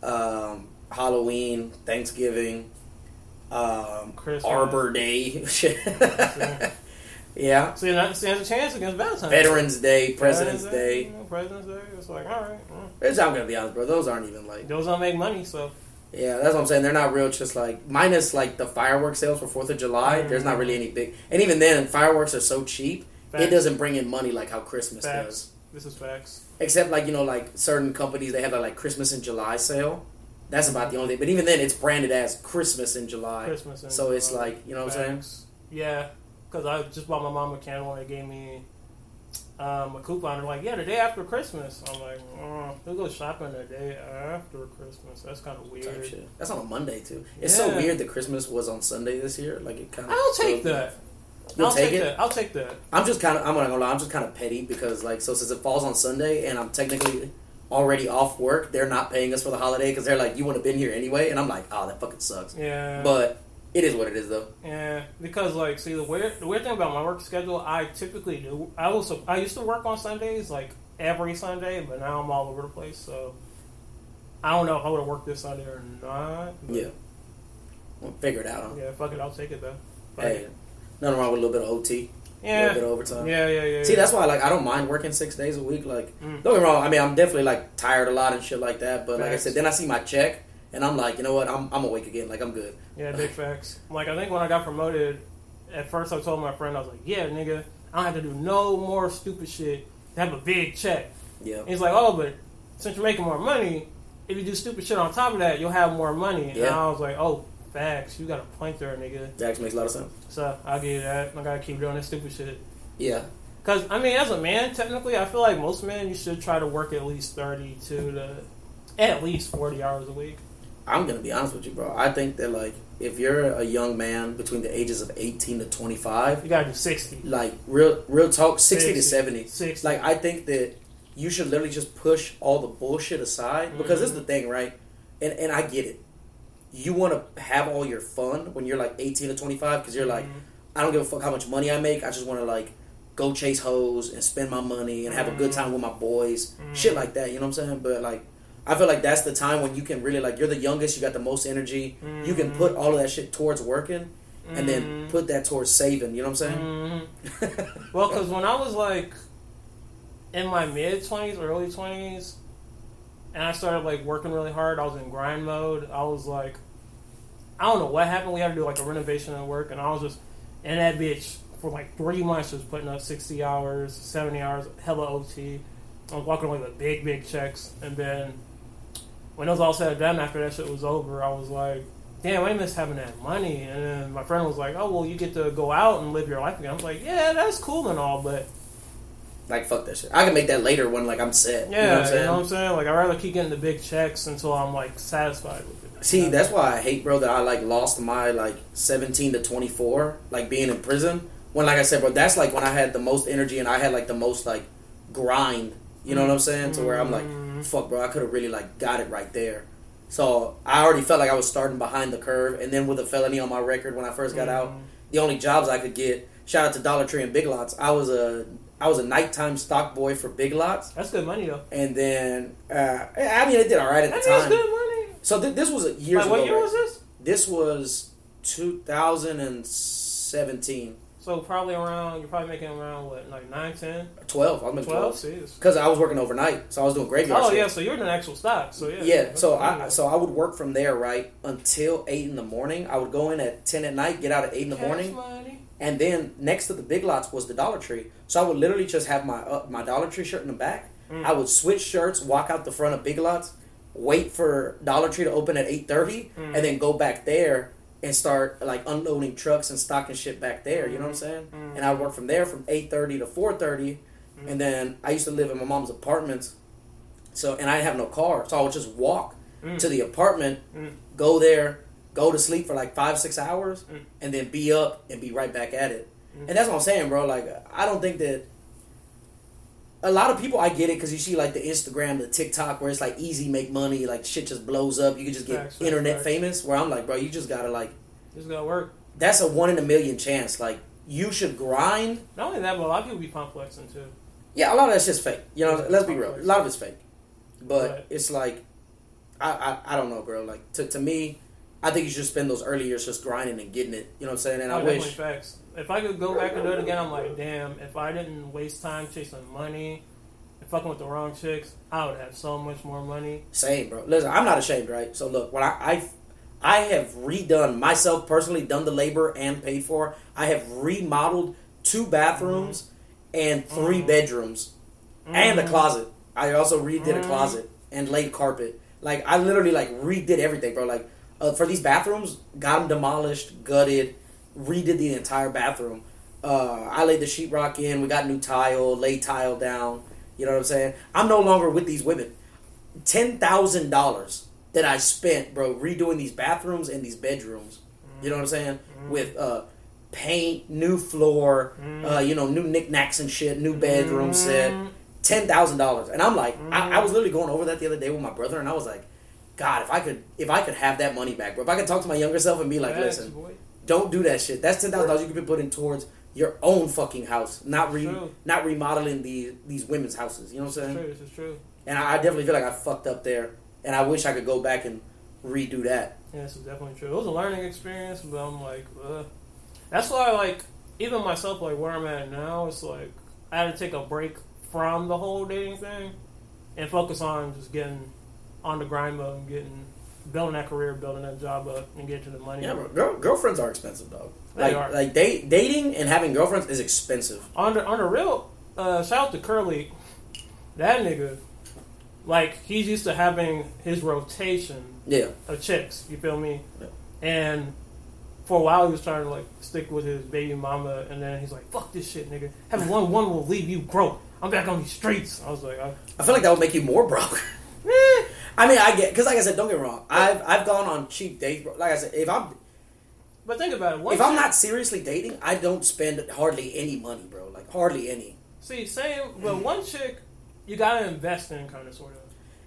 um, Halloween, Thanksgiving, um, Christmas. Arbor Day. yeah, See, that stands a chance against Valentine's. Veterans Day, Day. President's Day. you know, President's Day. It's like all right. mm. Which I'm gonna be honest, bro. Those aren't even like. Those don't make money, so Yeah, that's what I'm saying. They're not real. Just like minus like the fireworks sales for Fourth of July. There's not really any big. And even then, fireworks are so cheap. It doesn't bring in money like how Christmas does. This is facts. Except like you know, like certain companies they have that like Christmas in July sale. That's about the only thing. But even then, it's branded as Christmas in July. Christmas. And, So it's uh, like you know what I'm saying. Yeah, because I just bought my mom a candle and they gave me um, a coupon. They're like, yeah, the day after Christmas. I'm like, oh, they'll go shopping the day after Christmas. That's kind of weird. That's on a Monday too. It's so weird that Christmas was on Sunday this year. Like it kind of. I'll take that. You'll I'll take take it? that. I'll take that. I'm just kind of. I'm not gonna lie. I'm just kind of petty because like so since it falls on Sunday and I'm technically already off work, they're not paying us for the holiday because they're like, you wouldn't have been here anyway, and I'm like, oh, that fucking sucks. Yeah. But it is what it is though. Yeah, because like, see the weird the weird thing about my work schedule, I typically do. I also I used to work on Sundays like every Sunday, but now I'm all over the place. So I don't know if I would have worked this Sunday or not. Yeah. We'll figure it out. Huh? yeah, fuck it, I'll take it though. Fuck Hey, it. nothing wrong with a little bit of OT, Yeah. a little bit of overtime. yeah, yeah, yeah. See, yeah. that's why like I don't mind working six days a week. Like, Mm. don't get me wrong. I mean, I'm definitely like tired a lot and shit like that. But like I said, then I see my check and I'm like, you know what? I'm I'm awake again. Like I'm good. yeah, big facts. Like I think when I got promoted, at first I told my friend I was like, yeah, nigga, I don't have to do no more stupid shit to have a big check. Yeah. And he's like, oh, but since you're making more money, if you do stupid shit on top of that, you'll have more money. And Yeah. I was like, oh, facts. You got a point there, nigga. That actually makes a lot of sense. So I'll give you that. I gotta keep doing this stupid shit. Yeah. Because I mean, as a man, technically, I feel like most men you should try to work at least thirty-two to at least forty hours a week. I'm gonna be honest with you, bro. I think that like if you're a young man between the ages of 18 to 25, You gotta do sixty. like real real talk, 60, to 60. 70. 60. Like I think that you should literally just push all the bullshit aside because this is mm-hmm. the thing, right? And and I get it. You want to have all your fun when you're like 18 to 25 because you're like, mm-hmm. I don't give a fuck how much money I make. I just want to like go chase hoes and spend my money and have a good mm-hmm. time with my boys, shit like that. You know what I'm saying? But like, I feel like that's the time when you can really like you're the youngest, you got the most energy. You can put all of that shit towards working, and then put that towards saving. You know what I'm saying? Mhm. Well, because when I was like in my mid twenties, early twenties, and I started like working really hard, I was in grind mode. I was like, I don't know what happened. We had to do like a renovation at work, and I was just in that bitch for like three months, just putting up sixty hours, seventy hours, hella OT. I was walking away with big, big checks, and then when it was all said and done, after that shit was over, I was like, damn, I miss having that money. And then my friend was like, oh, well, you get to go out and live your life again. I was like, yeah, that's cool and all, but Like fuck that shit. I can make that later when like I'm set. yeah, you know what I'm saying? you know what I'm saying? Like, I'd rather keep getting the big checks until I'm like satisfied with it. See, that's why I hate, bro, that I like lost my like 17 to 24, like being in prison. When, like I said, bro, that's like when I had the most energy and I had like the most like grind. You know what I'm saying? To where I'm like, fuck, bro, I could have really like got it right there. So I already felt like I was starting behind the curve, and then with a felony on my record when I first got out, the only jobs I could get. Shout out to Dollar Tree and Big Lots. I was a I was a nighttime stock boy for Big Lots, That's good money, though. and then uh, I mean it did all right at I the time. good money. So th- this was a years Like, what ago. year right? was this? This was 2017. So probably around, you're probably making around, what, like 9, 10, 12. I was making 12? 12. Because I was working overnight, so I was doing graveyard Oh, shift. yeah, so you're doing actual stock. So, yeah. Yeah, so good. I so I would work from there right until eight in the morning. I would go in at ten at night, get out at eight in the Cash morning, money. and then next to the big lots was the Dollar Tree. So I would literally just have my uh, my Dollar Tree shirt in the back. Mm. I would switch shirts, walk out the front of Big Lots, wait for Dollar Tree to open at eight thirty, Mm. and then go back there and start like unloading trucks and stocking shit back there. You know what I'm saying? Mm. And I work from there from eight thirty to four thirty, and then I used to live in my mom's apartments. So and I didn't have no car, so I would just walk Mm. to the apartment, Mm. go there, go to sleep for like five six hours, Mm. and then be up and be right back at it. Mm. And that's what I'm saying, bro. Like I don't think that a lot of people I get it because you see like the Instagram, the TikTok, where it's like easy make money, like shit just blows up. You can just get Facts, internet facts. famous. Where I'm like, bro, you just gotta like Just gotta work. that's a one in a million chance. Like you should grind. Not only that, but a lot of people be complexing, too. Yeah, a lot of that's just fake. You know, Yeah, let's be real. A lot of it's fake. But Right. it's like, I, I I don't know, bro. Like to to me, I think you should spend those early years just grinding and getting it. You know what I'm saying? And Oh, I wish. facts. If I could go back and do it again, I'm like, damn. If I didn't waste time chasing money and fucking with the wrong chicks, I would have so much more money. Same, bro. Listen, I'm not ashamed, right? So look, when I I've, I have redone myself personally, done the labor and paid for. I have remodeled two bathrooms and 3 Mhm. bedrooms and a Mhm. closet. I also redid a Mhm. closet and laid carpet. Like I literally like redid everything, bro. Like uh, for these bathrooms, got them demolished, gutted, redid the entire bathroom. Uh, I laid the sheetrock in. We got new tile, laid tile down. You know what I'm saying? I'm no longer with these women. Ten thousand dollars that I spent, bro, redoing these bathrooms and these bedrooms. You know what I'm saying? With uh, paint, new floor, uh, you know, new knickknacks and shit, new bedroom set Mm. ten thousand dollars, and I'm like, I, I was literally going over that the other day with my brother, and I was like, God, if I could, if I could have that money back, bro, if I could talk to my younger self and be like, listen, boy. Don't do that shit. That's ten thousand dollars you could be putting towards your own fucking house, not re, not remodeling the these women's houses. You know what I'm It's saying? true. This is true. And I, I definitely feel like I fucked up there, and I wish I could go back and redo that. Yeah, this is definitely true. It was a learning experience, but I'm like, ugh. that's why, like, even myself, like where I'm at now, it's like I had to take a break from the whole dating thing and focus on just getting on the grind mode and getting building that career, building that job up, and getting to the money. Yeah, bro. Girl, girlfriends are expensive, dog. They Like, are. like date, dating and having girlfriends is expensive. On the on the real, uh, shout out to Curly, that nigga, like he's used to having his rotation Yeah, of chicks. You feel me? Yeah. And for a while he was trying to like stick with his baby mama, and then he's like, "Fuck this shit, nigga. Having one woman will leave you broke. I'm back on these streets." I was like, I, I feel like that would make you more broke. I mean, I get because, like I said, don't get me wrong. I've I've gone on cheap dates, bro. Like I said, if I'm But think about it. If I'm not seriously dating, I don't spend hardly any money, bro. Like hardly any. see same, but one chick you gotta invest in, kind of sort of.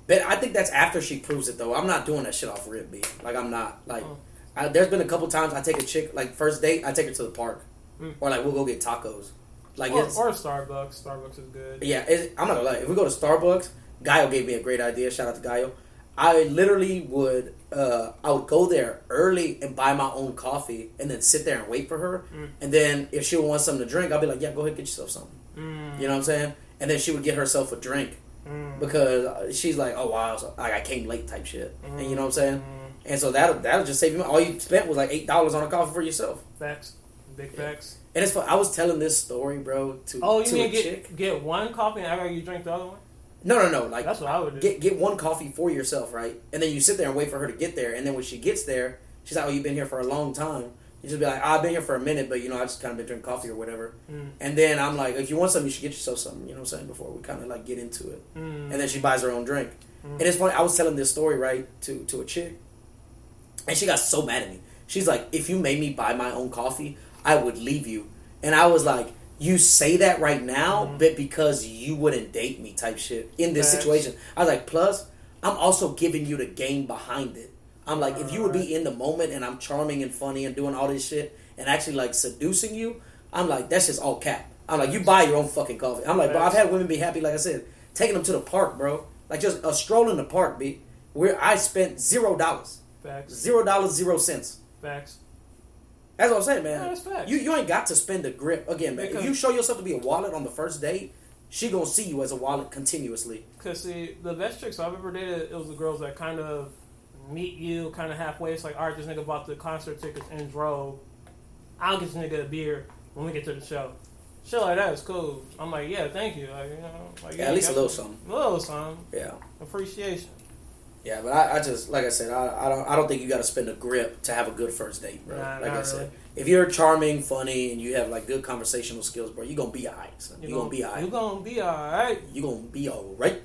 But I think that's after she proves it, though. I'm not doing that shit off rip, B. Like I'm not. Like Oh. I, there's been a couple times I take a chick like first date, I take her to the park, Mm. or like we'll go get tacos. Like Or, it's, or Starbucks. Starbucks is good. Yeah, I'm not gonna lie. If we go to Starbucks, Gaio gave me a great idea. Shout out to Gaio. I literally would, uh, I would go there early and buy my own coffee, and then sit there and wait for her. Mm. And then if she would want something to drink, I'd be like, "Yeah, go ahead, get yourself something." Mm, You know what I'm saying? And then she would get herself a drink mm, because she's like, "Oh wow, so, like I came late" type shit. And you know what I'm saying? mm, And so that that'll just save you. money. All you spent was like eight dollars on a coffee for yourself. facts. Big facts. And it's fun. I was telling this story, bro, to Oh, you to mean a get chick. get one coffee and after you drink the other one? No, no, no. Like That's what I would do. get get one coffee for yourself, right? And then you sit there and wait for her to get there. And then when she gets there, she's like, "Oh, you've been here for a long time." You just be like, "I've been here for a minute, but you know, I just kind of been drinking coffee or whatever." Mm, And then I'm like, "If you want something, you should get yourself something." You know what I'm saying? Before we kind of like get into it. mm, And then she buys her own drink. Mm. And it's funny. I was telling this story right to to a chick, and she got so mad at me. She's like, "If you made me buy my own coffee, I would leave you." And I was like, "You say that right now, Mhm. but because you wouldn't date me, type shit in this situation." I was like, "Plus, I'm also giving you the game behind it." I'm like, if you would be in the moment and I'm charming and funny and doing all this shit and actually like seducing you, I'm like, that's just all cap. I'm like, you buy your own fucking coffee. I'm like, bro, I've had women be happy, like I said, taking them to the park, bro. Like just a stroll in the park, b. Where I spent zero dollars, facts. zero dollars, zero cents. Facts. That's what I'm saying, man. No, that's facts. You you ain't got to spend a grip again, man. If you show yourself to be a wallet on the first date, she gonna see you as a wallet continuously. Cause see, the best chicks I've ever dated, it was the girls that kind of meet you kind of halfway. It's like, all right, this nigga bought the concert tickets and drove. I'll get this nigga a beer when we get to the show. Shit like that is cool. I'm like, yeah, thank you. Like, you know, like, Yeah, at least a little something. A little something. Yeah. Appreciation. Yeah, but I, I just like I said, I, I don't I don't think you got to spend a grip to have a good first date, bro. Nah, like I said, really. if you're charming, funny, and you have like good conversational skills, bro, you are gonna be alright. Son. You gonna, be alright. You are gonna be alright. You gonna be alright.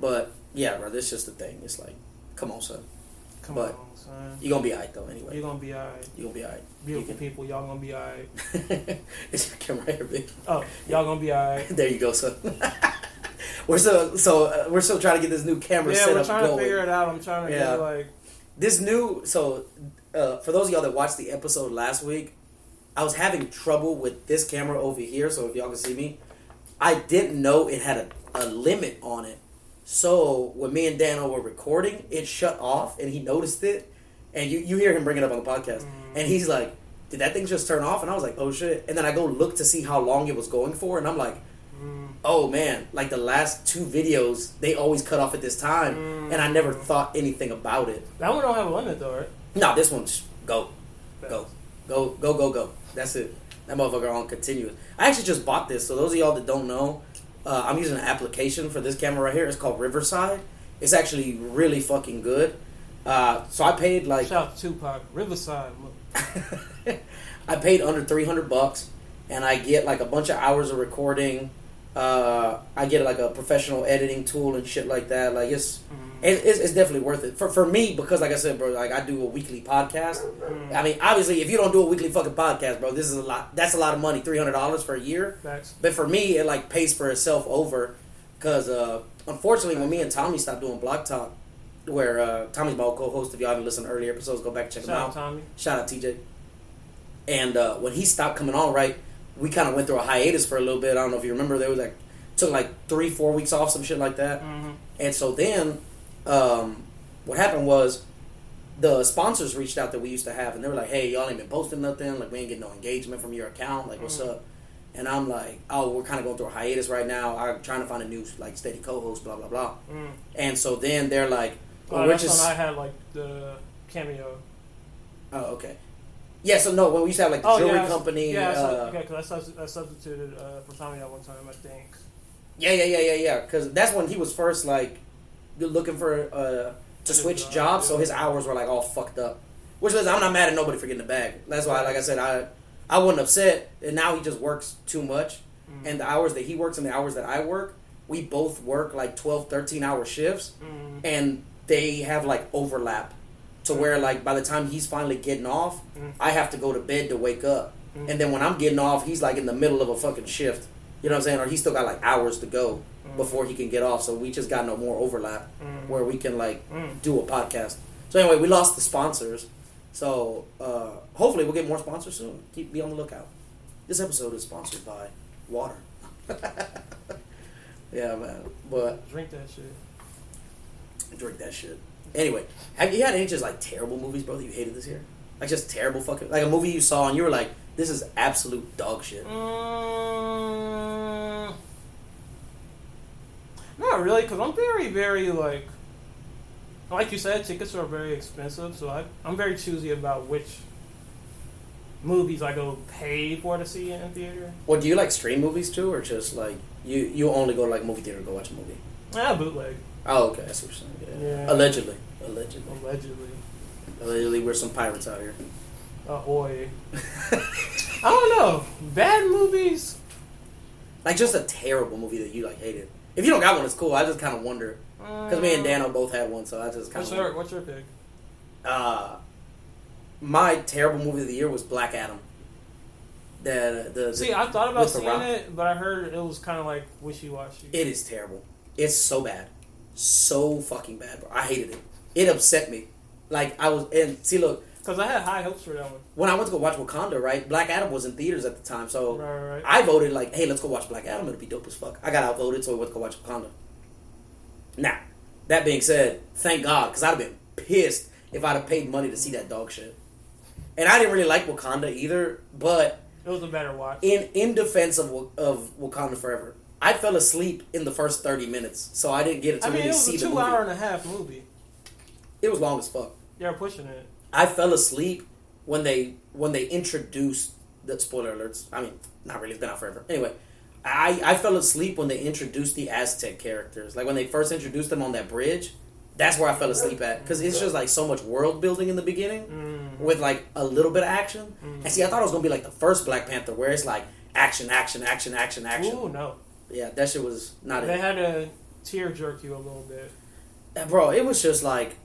But yeah, bro, this just the thing. It's like, come on, son. Come But- on, son. You gonna be alright though. Anyway, You are gonna be alright. you gonna be alright. Beautiful You people, y'all gonna be alright. can- it's your camera here, big. Oh, y'all gonna be alright. There you go, son. we're still so uh, we're still trying to get this new camera Yeah, set we're up trying going. to figure it out. I'm trying to Yeah. get like this new so uh, for those of y'all that watched the episode last week i was having trouble with this camera over here so if y'all can see me i didn't know it had a, a limit on it so when me and dano were recording it shut off and he noticed it and you, you hear him bring it up on the podcast and he's like did that thing just turn off and i was like oh shit and then i go look to see how long it was going for and i'm like mm, oh man like the last two videos they always cut off at this time and i never thought anything about it that one don't have a limit though, right? no, this one's go, go, go, go, go, go. That's it. That motherfucker on continuous. I actually just bought this. So those of y'all that don't know, uh, I'm using an application for this camera right here. It's called Riverside. It's actually really fucking good. Uh, so I paid like Shout out to Tupac, Riverside. I paid under 300 bucks, and I get like a bunch of hours of recording. Uh, I get like a professional editing tool and shit like that. Like it's Mhm. it, it's, it's definitely worth it for for me because like I said, bro, like I do a weekly podcast. Mm. I mean, obviously, if you don't do a weekly fucking podcast, bro, this is a lot. That's a lot of money, three hundred dollars for a year. But for me, it like pays for itself over because uh, unfortunately, when me and Tommy stopped doing Block Talk, where uh, Tommy's my co-host. If y'all haven't listened to earlier episodes, go back and check Shout them out Shout out. Tommy. Shout out TJ. And uh, when he stopped coming on, right, we kind of went through a hiatus for a little bit. I don't know if you remember. There was like took like three, four weeks off, some shit like that. hmm And so then, um, what happened was the sponsors reached out that we used to have, and they were like, "Hey, y'all ain't been posting nothing. Like, we ain't getting no engagement from your account. Like, what's Mhm. up?" And I'm like, "Oh, we're kind of going through a hiatus right now. I'm trying to find a new like steady co-host. Blah blah blah." Mm. And so then they're like, Oh, well, "We're that's just when I had like the cameo. oh okay." Yeah, so no, when we used to have like the Oh jewelry yeah, company, Yeah, uh, okay, because I, substituted uh, for Tommy at one time. I think. yeah, yeah, yeah, yeah, yeah, because that's when he was first like looking for uh, to switch job, jobs, so his hours were like all fucked up. Which was I'm not mad at nobody for getting the bag. That's why, like I said, I I wasn't upset. And now he just works too much, Mm. and the hours that he works and the hours that I work, we both work like 12, 13 hour shifts, Mm. and they have like overlap, to where like by the time he's finally getting off, Mm. I have to go to bed to wake up, Mm. and then when I'm getting off, he's like in the middle of a fucking shift. You know what I'm saying? Or he's still got like hours to go Mm. before he can get off. So we just got no more overlap where we can like do a podcast. So anyway, we lost the sponsors. So uh, hopefully we'll get more sponsors soon. Keep be on the lookout. This episode is sponsored by water. yeah, man. But Drink that shit. drink that shit. Anyway, have you had any just like terrible movies, bro, that you hated this year? Like just terrible fucking like a movie you saw and you were like, this is absolute dog shit. Mm, not really, because I'm very, very like, like you said, tickets are very expensive, so I, I'm very choosy about which movies I go pay for to see in theater. Well, do you like stream movies too, or just like you you only go to like movie theater to go watch a movie? Ah, bootleg, Oh, okay, that's what you're saying. Yeah. Allegedly, allegedly, allegedly. allegedly, we're some pirates out here. Ahoy. I don't know. Bad movies. like just a terrible movie that you like hated. If you don't got one, it's cool. I just kind of wonder because me and Dano both had one, so I just kind What's of. your What's your pick? Uh, my terrible movie of the year was Black Adam. The the, the See, I thought about seeing it, but I heard it was kind of like wishy washy. It is terrible. It's so bad, so fucking bad, bro. I hated it. It upset me. Like I was and see, look, Because I had high hopes for that one. when I went to go watch Wakanda, right? Black Adam was in theaters at the time, so Right, right, right. I voted like, hey, let's go watch Black Adam. It'll be dope as fuck. I got outvoted, so we went to go watch Wakanda. Now, that being said, thank God, because I'd have been pissed if I'd have paid money to see that dog shit. And I didn't really like Wakanda either, but It was a better watch. in in defense of of Wakanda Forever, I fell asleep in the first thirty minutes, so I didn't get it to I mean, really it was see a the two movie. hour and a half movie. It was long as fuck. They're pushing it. I fell asleep when they when they introduced the spoiler alerts. I mean, not really. It's been out forever. Anyway, I I fell asleep when they introduced the Aztec characters. Like when they first introduced them on that bridge. That's where I fell asleep at because it's just like so much world building in the beginning Mm. with like a little bit of action. Mhm. And see, I thought it was gonna be like the first Black Panther where it's like action, action, action, action, action. Ooh, no. Yeah, that shit was not it. They it. had to tear jerk you a little bit. And bro, it was just like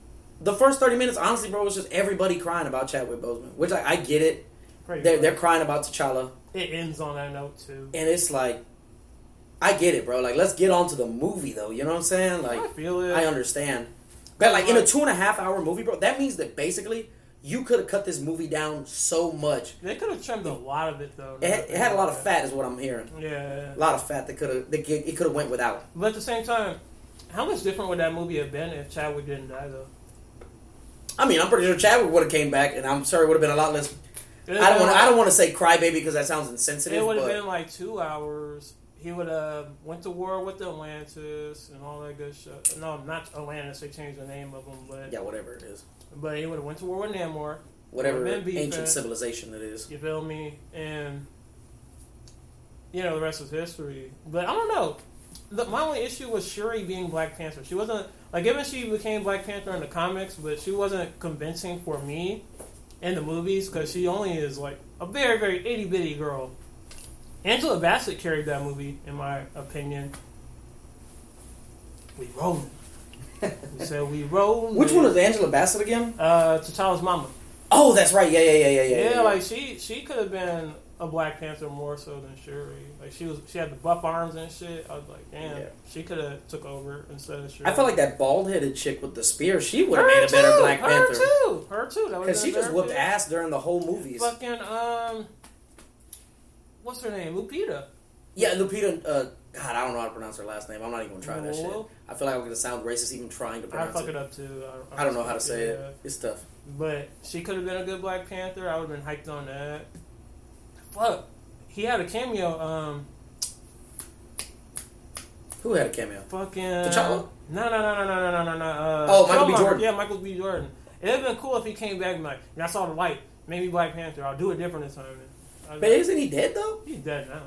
the first thirty minutes. Honestly, bro, was just everybody crying about Chadwick Boseman, which I, I get it. Pretty They're, they're crying about T'Challa. It ends on that note, too. And it's like, I get it, bro. Like, let's get on to the movie, though. You know what I'm saying? Like, I feel it. I understand. But, like, in a two and a half hour movie, bro, that means that basically you could have cut this movie down so much. They could have trimmed a lot of it, though. It had, it had a lot of fat, is what I'm hearing. Yeah. A lot of fat that could have, that it could have went without. But at the same time, how much different would that movie have been if Chadwick didn't die, though? I mean, I'm pretty sure Chadwick would have came back, and I'm sure it would have been a lot less. I don't want. been I don't want to say crybaby because that sounds insensitive. It would have been like two hours. He would have um, went to war with Atlantis and all that good shit. No, not Atlantis. They changed the name of them, but yeah, whatever it is, but he would have went to war with Namor. whatever ancient civilization it is. You feel me? And you know the rest is history. But I don't know. The, my only issue was Shuri being Black Panther. She wasn't like even she became Black Panther in the comics, but she wasn't convincing for me in the movies because she only is like a very very itty bitty girl. Angela Bassett carried that movie, in my opinion. We rolling. said we rolled. Which one is Angela Bassett again? Uh, T'Challa's mama. Oh, that's right. Yeah, yeah, yeah, yeah, yeah. Yeah, like she she could have been a Black Panther more so than Shuri. Like she was she had the buff arms and shit. I was like, damn, Yeah. she could have took over instead of Shuri. I felt like that bald headed chick with the spear. She would have made a better too, Black her Panther too, her too. Because she just whooped fit. ass during the whole movies. Fucking um, what's her name? Lupita. Yeah, Lupita. Uh, God, I don't know how to pronounce her last name. I'm not even gonna try that shit. I feel like I'm gonna sound racist even trying to I fuck it. it up too. I, I don't know how to say yeah. it. It's tough. But she could have been a good Black Panther. I would have been hyped on that. Fuck, he had a cameo. Um, Who had a cameo? Fucking T'Challa? No, no, no, no, no, no, no, no. Uh, Oh, Michael B. Jordan. Yeah, Michael B. Jordan. It'd have been cool if he came back and like, I saw the light, maybe Black Panther. I'll do it different this time. But isn't he dead though? he's dead now.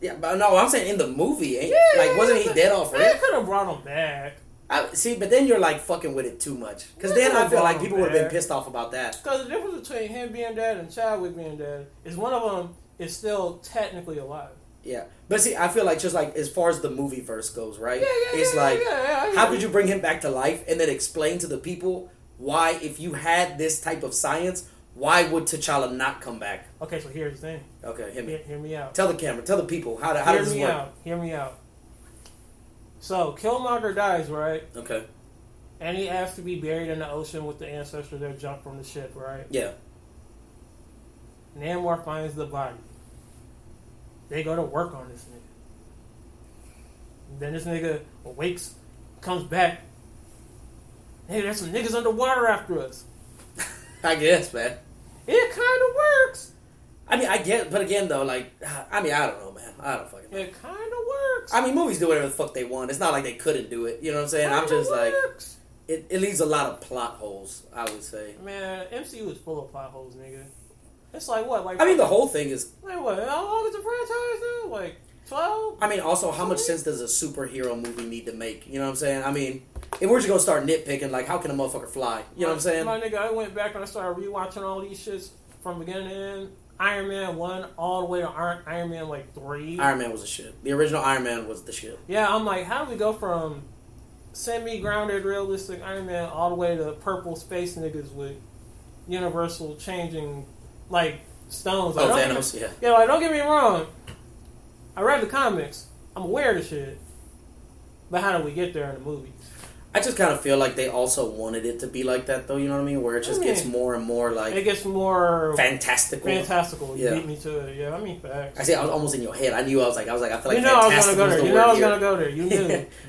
Yeah, but no, I'm saying in the movie. Ain't, Yeah, like, wasn't he dead off They could have brought him back. I, see, but then you're like fucking with it too much. Because then I feel like people would have been pissed off about that. Because the difference between him being dead and Chadwick being dead is one of them is still technically alive. Yeah, but see, I feel like just like as far as the movie verse goes, right? Yeah, yeah, it's yeah, like yeah, how could you bring him back to life and then explain to the people why, if you had this type of science, why would T'Challa not come back? Okay, so here's the thing. Okay, hit me. Hear, hear me out. Tell the camera, tell the people how, how hear does this me work? out. Hear me out. So Killmonger dies, right? Okay, And he has to be buried in the ocean with the ancestor that jumped from the ship, right? yeah, Namor finds the body. They go to work on this nigga. Then this nigga awakes, comes back. Hey, there's some niggas underwater after us. I guess, man. It kind of works. I mean, I get, but again, though, like, I mean, I don't know, man. I don't fucking. know. It kind of works. I mean, movies do whatever the fuck they want. It's not like they couldn't do it. You know what I'm saying? I'm Kinda just like, works. it, it leaves a lot of plot holes. I would say. man, MCU is full of plot holes, nigga. It's like what, like I mean, the whole thing is like what? How long is the franchise now? Like twelve? I mean, also, how much sense does a superhero movie need to make? You know what I'm saying? I mean, if we're just gonna start nitpicking, like, how can a motherfucker fly? You know what I'm saying? My nigga, I went back and I started rewatching all these shits from beginning to end. Iron Man one all the way to Iron, Iron Man like three. Iron Man was the shit. The original Iron Man was the shit. Yeah, I'm like, how do we go from semi grounded, realistic Iron Man all the way to purple space niggas with universal changing like stones? Like, Oh, don't get Thanos, yeah. Yeah, like don't get me wrong. I read the comics. I'm aware of the shit. But how do we get there in the movies? I just kind of feel like they also wanted it to be like that, though. You know what I mean? Where it just I gets more and more like It gets more fantastical. fantastical. You Yeah. beat me to it. Yeah, I mean facts. I see. I was almost in your head. I knew. I was like. I was like. I feel like you know I was gonna fantastical go is there. the You know I was here. gonna go there. You knew.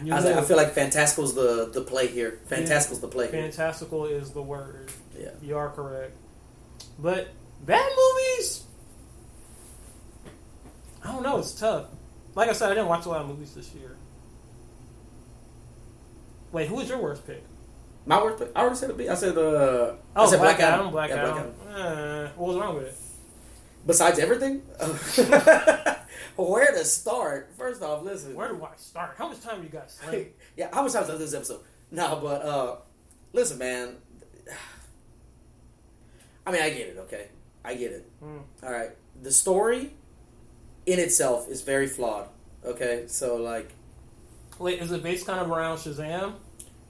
You I was knew. like. I feel like fantastical's the the play here. Fantastical's the play here. Fantastical is the word. Yeah. You are correct. But bad movies, I don't know. It's tough. Like I said, I didn't watch a lot of movies this year. Wait, who was your worst pick? My worst. pick- I already said it. I said uh. I Oh, said Black, Adam. Black Yeah, Adam. Uh, what was wrong with it? Besides everything, where to start? First off, listen. Where do I start? How much time do you got, Slim? yeah, how much time is this episode? No, but uh, listen, man. I mean, I get it. Okay, I get it. Hmm. All right, the story in itself is very flawed. Okay, so like, Is it based kind of around Shazam?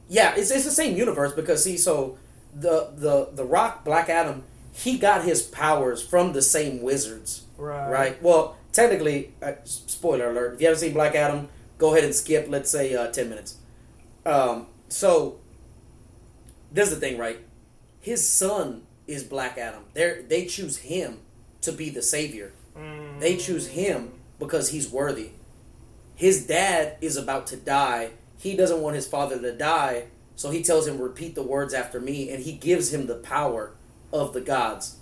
yeah, it's it's the same universe because see, so the the the Rock Black Adam, he got his powers from the same wizards. Right. Right. Well, technically, uh, spoiler alert. If you haven't seen Black Adam, go ahead and skip. Let's say uh, ten minutes. Um, so, this is the thing, right? His son is Black Adam. They they choose him to be the savior. Mm. They choose him because he's worthy. His dad is about to die. He doesn't want his father to die, so he tells him, "Repeat the words after me," and he gives him the power of the gods.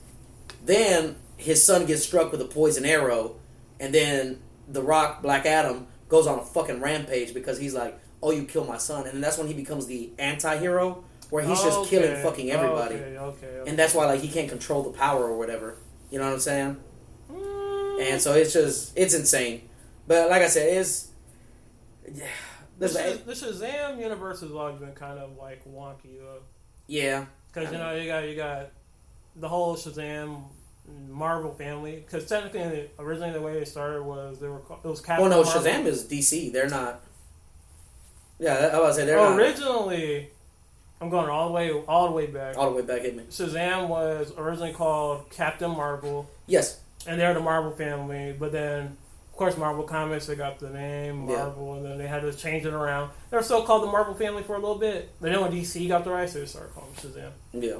Then his son gets struck with a poison arrow, and then the Rock, Black Adam, goes on a fucking rampage because he's like, "Oh, you killed my son," and then that's when he becomes the anti-hero, where he's just Okay, killing fucking everybody, Okay, okay, okay. and that's why like he can't control the power or whatever. You know what I'm saying? Mm. And so it's just it's insane. But like I said, it's yeah. the, Shaz- the Shazam universe has always been kind of like wonky though, yeah, because you know you got you got the whole Shazam Marvel family. Because technically, originally the way they started was they were it was Captain. Well, no, Marvel. Shazam is DC. They're not. Yeah, I was say they're not originally. I'm going all the way all the way back. all the way back at me. Shazam was originally called Captain Marvel, Yes, and they're the Marvel family. But then, of course, Marvel Comics they got the name Yeah. Marvel, and then they had to change it around. They were still called the Marvel family for a little bit, but then when DC got the rights, they started calling Shazam. yeah,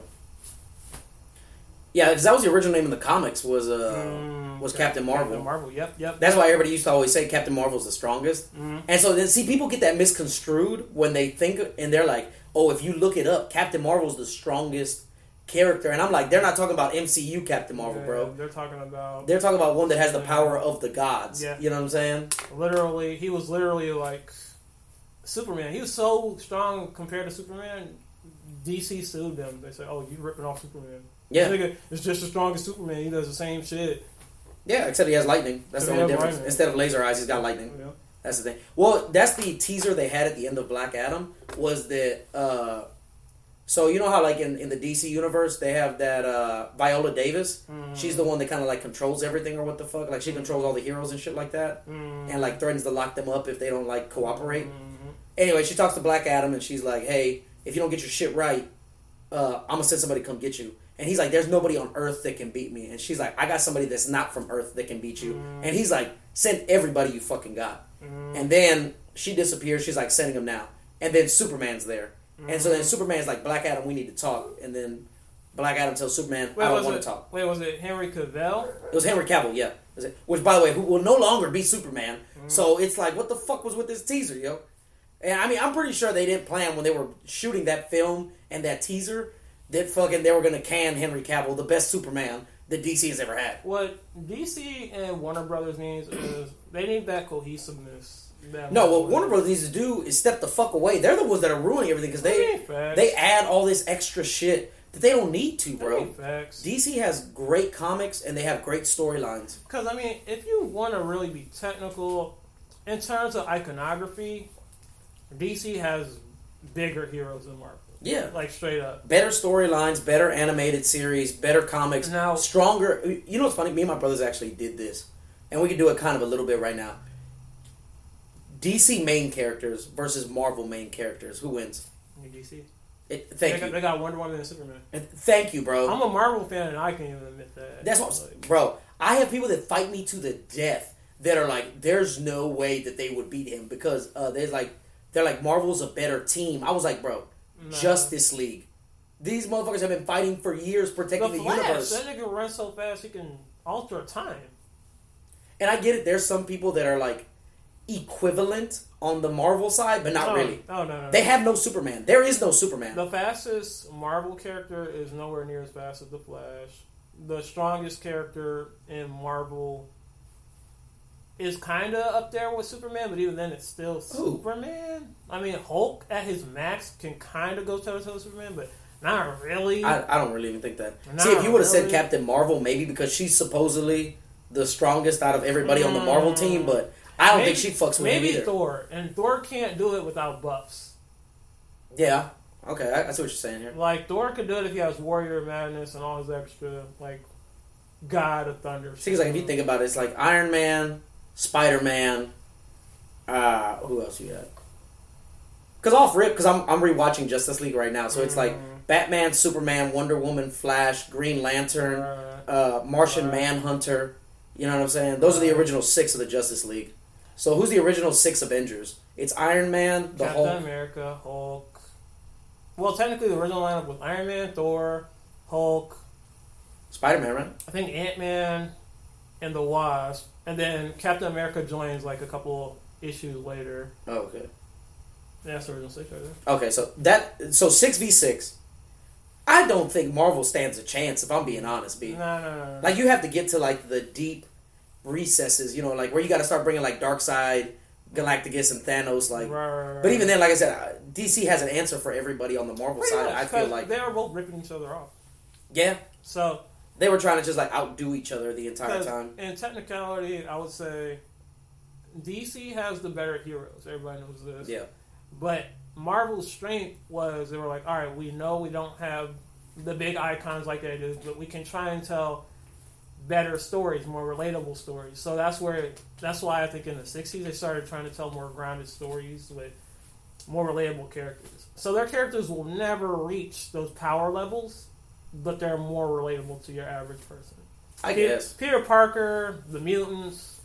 yeah. Because that was the original name in the comics was uh Mm, was. Captain Marvel. Captain Marvel. Yep, yep. That's why everybody used to always say Captain Marvel's the strongest. Mhm. And so then see people get that misconstrued when they think and they're like, oh, if you look it up, Captain Marvel's the strongest character. And I'm like, they're not talking about MCU Captain Marvel, Yeah, bro. They're talking about They're talking about one that has the power of the gods. Yeah. You know what I'm saying? literally. He was literally like Superman. He was so strong compared to Superman. DC sued them. They said, "Oh, you ripping off Superman." Yeah. This nigga is just as strong as Superman. He does the same shit. Yeah, except he has lightning. That's the only difference. lightning. Instead of laser eyes, he's got lightning. Yeah. That's the thing. Well, that's the teaser they had at the end of Black Adam was that. Uh, so you know how like in, in the DC universe they have that uh, Viola Davis. Mm. She's the one that kind of like controls everything or what the fuck. Like she controls all the heroes and shit like that, Mm. and like threatens to lock them up if they don't like cooperate. Mhm. Anyway, she talks to Black Adam and she's like, "Hey, if you don't get your shit right, uh, I'm gonna send somebody to come get you." And he's like, "There's nobody on Earth that can beat me." And she's like, "I got somebody that's not from Earth that can beat you." And he's like, "Send everybody you fucking got." And then she disappears. She's like, "Sending them now." And then Superman's there, and so then Superman's like, "Black Adam, we need to talk." And then Black Adam tells Superman, Wait, "I don't want it? to talk." Wait, was it Henry Cavill? It was Henry Cavill, yeah. Was it- Which, by the way, who will no longer be Superman. Mm. So it's like, what the fuck was with this teaser, yo? And I mean, I'm pretty sure they didn't plan when they were shooting that film and that teaser that fucking they were gonna can Henry Cavill, the best Superman that DC has ever had. What DC and Warner Brothers needs is they need that cohesiveness. No, what Warner Brothers needs to do is step the fuck away. They're the ones that are ruining everything because they they add all this extra shit that they don't need to, bro. DC has great comics and they have great storylines. Because I mean, if you want to really be technical in terms of iconography, DC has bigger heroes than Marvel. Yeah. Like straight up. better storylines, better animated series, better comics, Now- stronger. You know what's funny? Me and my brothers actually did this, and we can do it kind of a little bit right now. DC main characters versus Marvel main characters. Who wins? DC. It, They thank got, you. they got Wonder Woman and Superman. And Thank you, bro. I'm a Marvel fan, and I can't even admit that. That's what, Like, bro. I have people that fight me to the death that are like, "There's no way that they would beat him because uh, there's like, they're like Marvel's a better team." I was like, bro, No. Justice League. These motherfuckers have been fighting for years the protecting the, Flash, universe. that nigga runs so fast he can alter time. And I get it. There's some people that are like equivalent on the Marvel side, but not no, really. No, no, no. They have no Superman. There is no Superman. The fastest Marvel character is nowhere near as fast as the Flash. The strongest character in Marvel is kind of up there with Superman, but even then, it's still Superman. I mean, Hulk at his max can kind of go toe to toe with Superman, but not really. I, I don't really even think that. Nah, See, if you would have said. Captain Marvel, maybe because she's supposedly the strongest out of everybody on the Mm. Marvel team, but I don't think she fucks with me. maybe him either. Thor, and Thor can't do it without buffs. Yeah. Okay, I, I see what you're saying here. Like Thor could do it if he has Warrior Madness and all his extra like God of Thunder. See, like if you think about it, it's like Iron Man, Spider Man. Uh, who else you got? Because off rip, because I'm I'm rewatching Justice League right now, so it's like Mm. Batman, Superman, Wonder Woman, Flash, Green Lantern, Uh, uh, Martian. Manhunter. You know what I'm saying? Those are the original six of the Justice League. So who's the original six Avengers? It's Iron Man, the Captain Hulk. America, Hulk. Well, technically, the original lineup was Iron Man, Thor, Hulk, Spider Man, right? I think Ant Man, and the Wasp, and then Captain America joins like a couple issues later. Oh, okay. That's the original six right there. Okay, so that so six v six. I don't think Marvel stands a chance if I'm being honest, B. No, no, no, no. Like you have to get to like the deep recesses, you know, like where you got to start bringing like Darkseid, Galacticus, and Thanos. Like, Right, right, right. but even then, like I said, DC has an answer for everybody on the Marvel Pretty side. much, I feel like, they are both ripping each other off. yeah, So they were trying to just like outdo each other the entire time. in technicality, I would say DC has the better heroes. Everybody knows this. Yeah, But Marvel's strength was they were like, all right, we know we don't have the big icons like they do, but we can try and tell better stories, more relatable stories. So that's where that's why I think in the '60s they started trying to tell more grounded stories with more relatable characters. So their characters will never reach those power levels, but they're more relatable to your average person. I Pe- guess. Peter Parker, the mutants.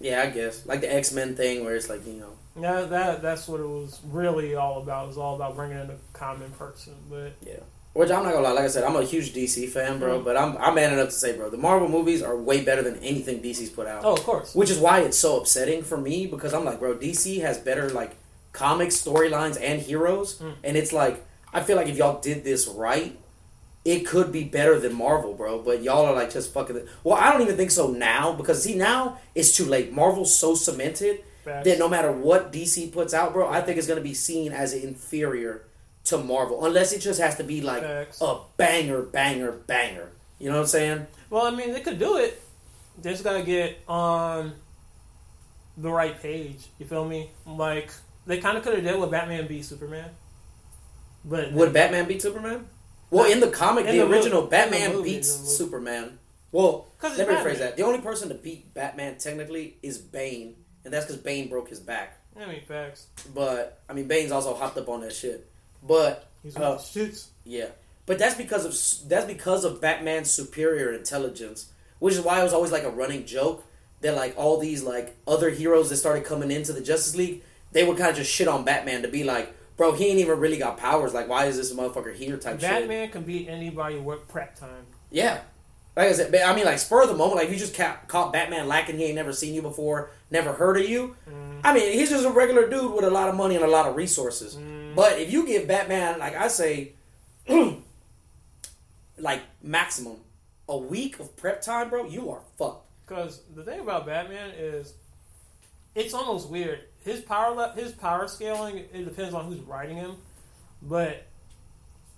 Yeah, I guess. Like the X Men thing, where it's like you know, Yeah, that that's what it was really all about. It was all about bringing in a common person, but. yeah. Which I'm not gonna lie. Like I said, I'm a huge DC fan, bro. Mhm. But I'm I'm man enough to say, bro, the Marvel movies are way better than anything DC's put out. Oh, of course. Which is why it's so upsetting for me because I'm like, bro, DC has better like comics, storylines, and heroes, Mm. and it's like I feel like if y'all did this right, it could be better than Marvel, bro. But y'all are like just fucking. Well, I don't even think so now because see now it's too late. Marvel's so cemented Facts. that no matter what DC puts out, bro, I think it's gonna be seen as inferior to Marvel unless it just has to be like Facts. a banger, banger, banger. You know what I'm saying? Well, I mean, they could do it. They just gotta get on the right page. You feel me? Like they kind of could have did with Batman beat Superman, but Would Batman beat Superman? Well, in the comic, In the, the original the Batman movie, beats in the movie. Superman. Well, let me rephrase that. The only person to beat Batman technically is Bane, and that's because Bane broke his back. I mean facts. But I mean, Bane's also hopped up on that shit. But He's Uh, shits. yeah, but that's because of that's because of Batman's superior intelligence, which is why it was always like a running joke that like all these like other heroes that started coming into the Justice League, they would kind of just shit on Batman to be like, bro, he ain't even really got powers. Like, why is this motherfucker here? Type shit. Batman can beat anybody with prep time. Yeah. Like I said, I mean, like spur of the moment, like if you just ca- caught Batman lacking, he ain't never seen you before, never heard of you. I mean, he's just a regular dude with a lot of money and a lot of resources. Mm-hmm. But if you give Batman, like I say, like maximum a week of prep time, bro, you are fucked. Because the thing about Batman is, it's almost weird. His power le- his power scaling it depends on who's writing him, but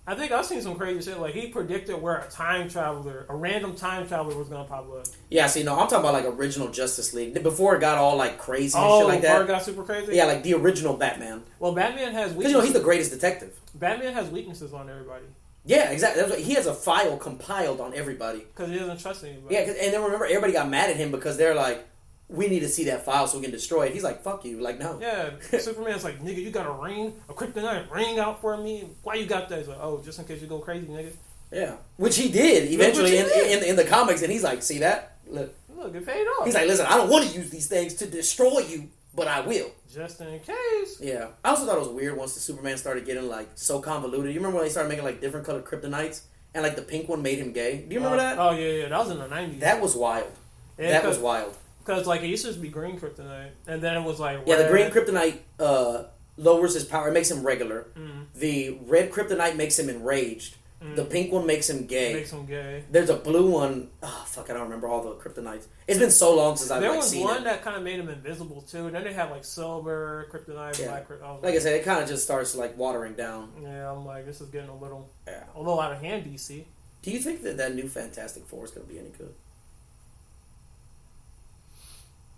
I think I've seen some crazy shit. Like he predicted where a time traveler, a random time traveler, was gonna pop up. Yeah, see, no, I'm talking about like original Justice League before it got all like crazy and Oh, shit like before that. it got super crazy. Yeah, like the original Batman, Well, Batman has because weaknesses. you know he's the greatest detective. Batman has weaknesses on everybody Yeah, exactly. That's what, he has a file compiled on everybody. because he doesn't trust anybody. Yeah, and then remember, everybody got mad at him because they're like, "We need to see that file so we can destroy it." He's like, "Fuck you!" Like, no. Yeah, Superman's like, nigga, you got a ring, a kryptonite ring out for me. Why you got that? He's like, oh, just in case you go crazy, nigga. Yeah, which he did eventually he in, did. in in the comics, and he's like, "See that? Look." Look, it paid off. He's like, "Listen, I don't want to use these things to destroy you, but I will." just in case. Yeah. I also thought it was weird once the Superman started getting like so convoluted. You remember when they started making like different colored kryptonites, and like the pink one made him gay? Do you remember Uh, that? Oh yeah, yeah, that was in the nineties. That was wild. that was wild. Because like it used to just be green kryptonite, and then it was like Yeah, the green kryptonite uh, lowers his power. It makes him regular. Mm, The red kryptonite makes him enraged. mm, The pink one makes him gay. makes him gay. There's a blue one. Oh fuck, I don't remember all the kryptonites. It's been so long since I've there like was seen one it. that kind of made him invisible too. And then they had like silver kryptonite, Yeah. black. Kryptonite. Like I said, it kind of just starts like watering down. yeah, I'm like, this is getting a little, Yeah. a little out of hand, DC. Do you think that that new Fantastic Four is going to be any good?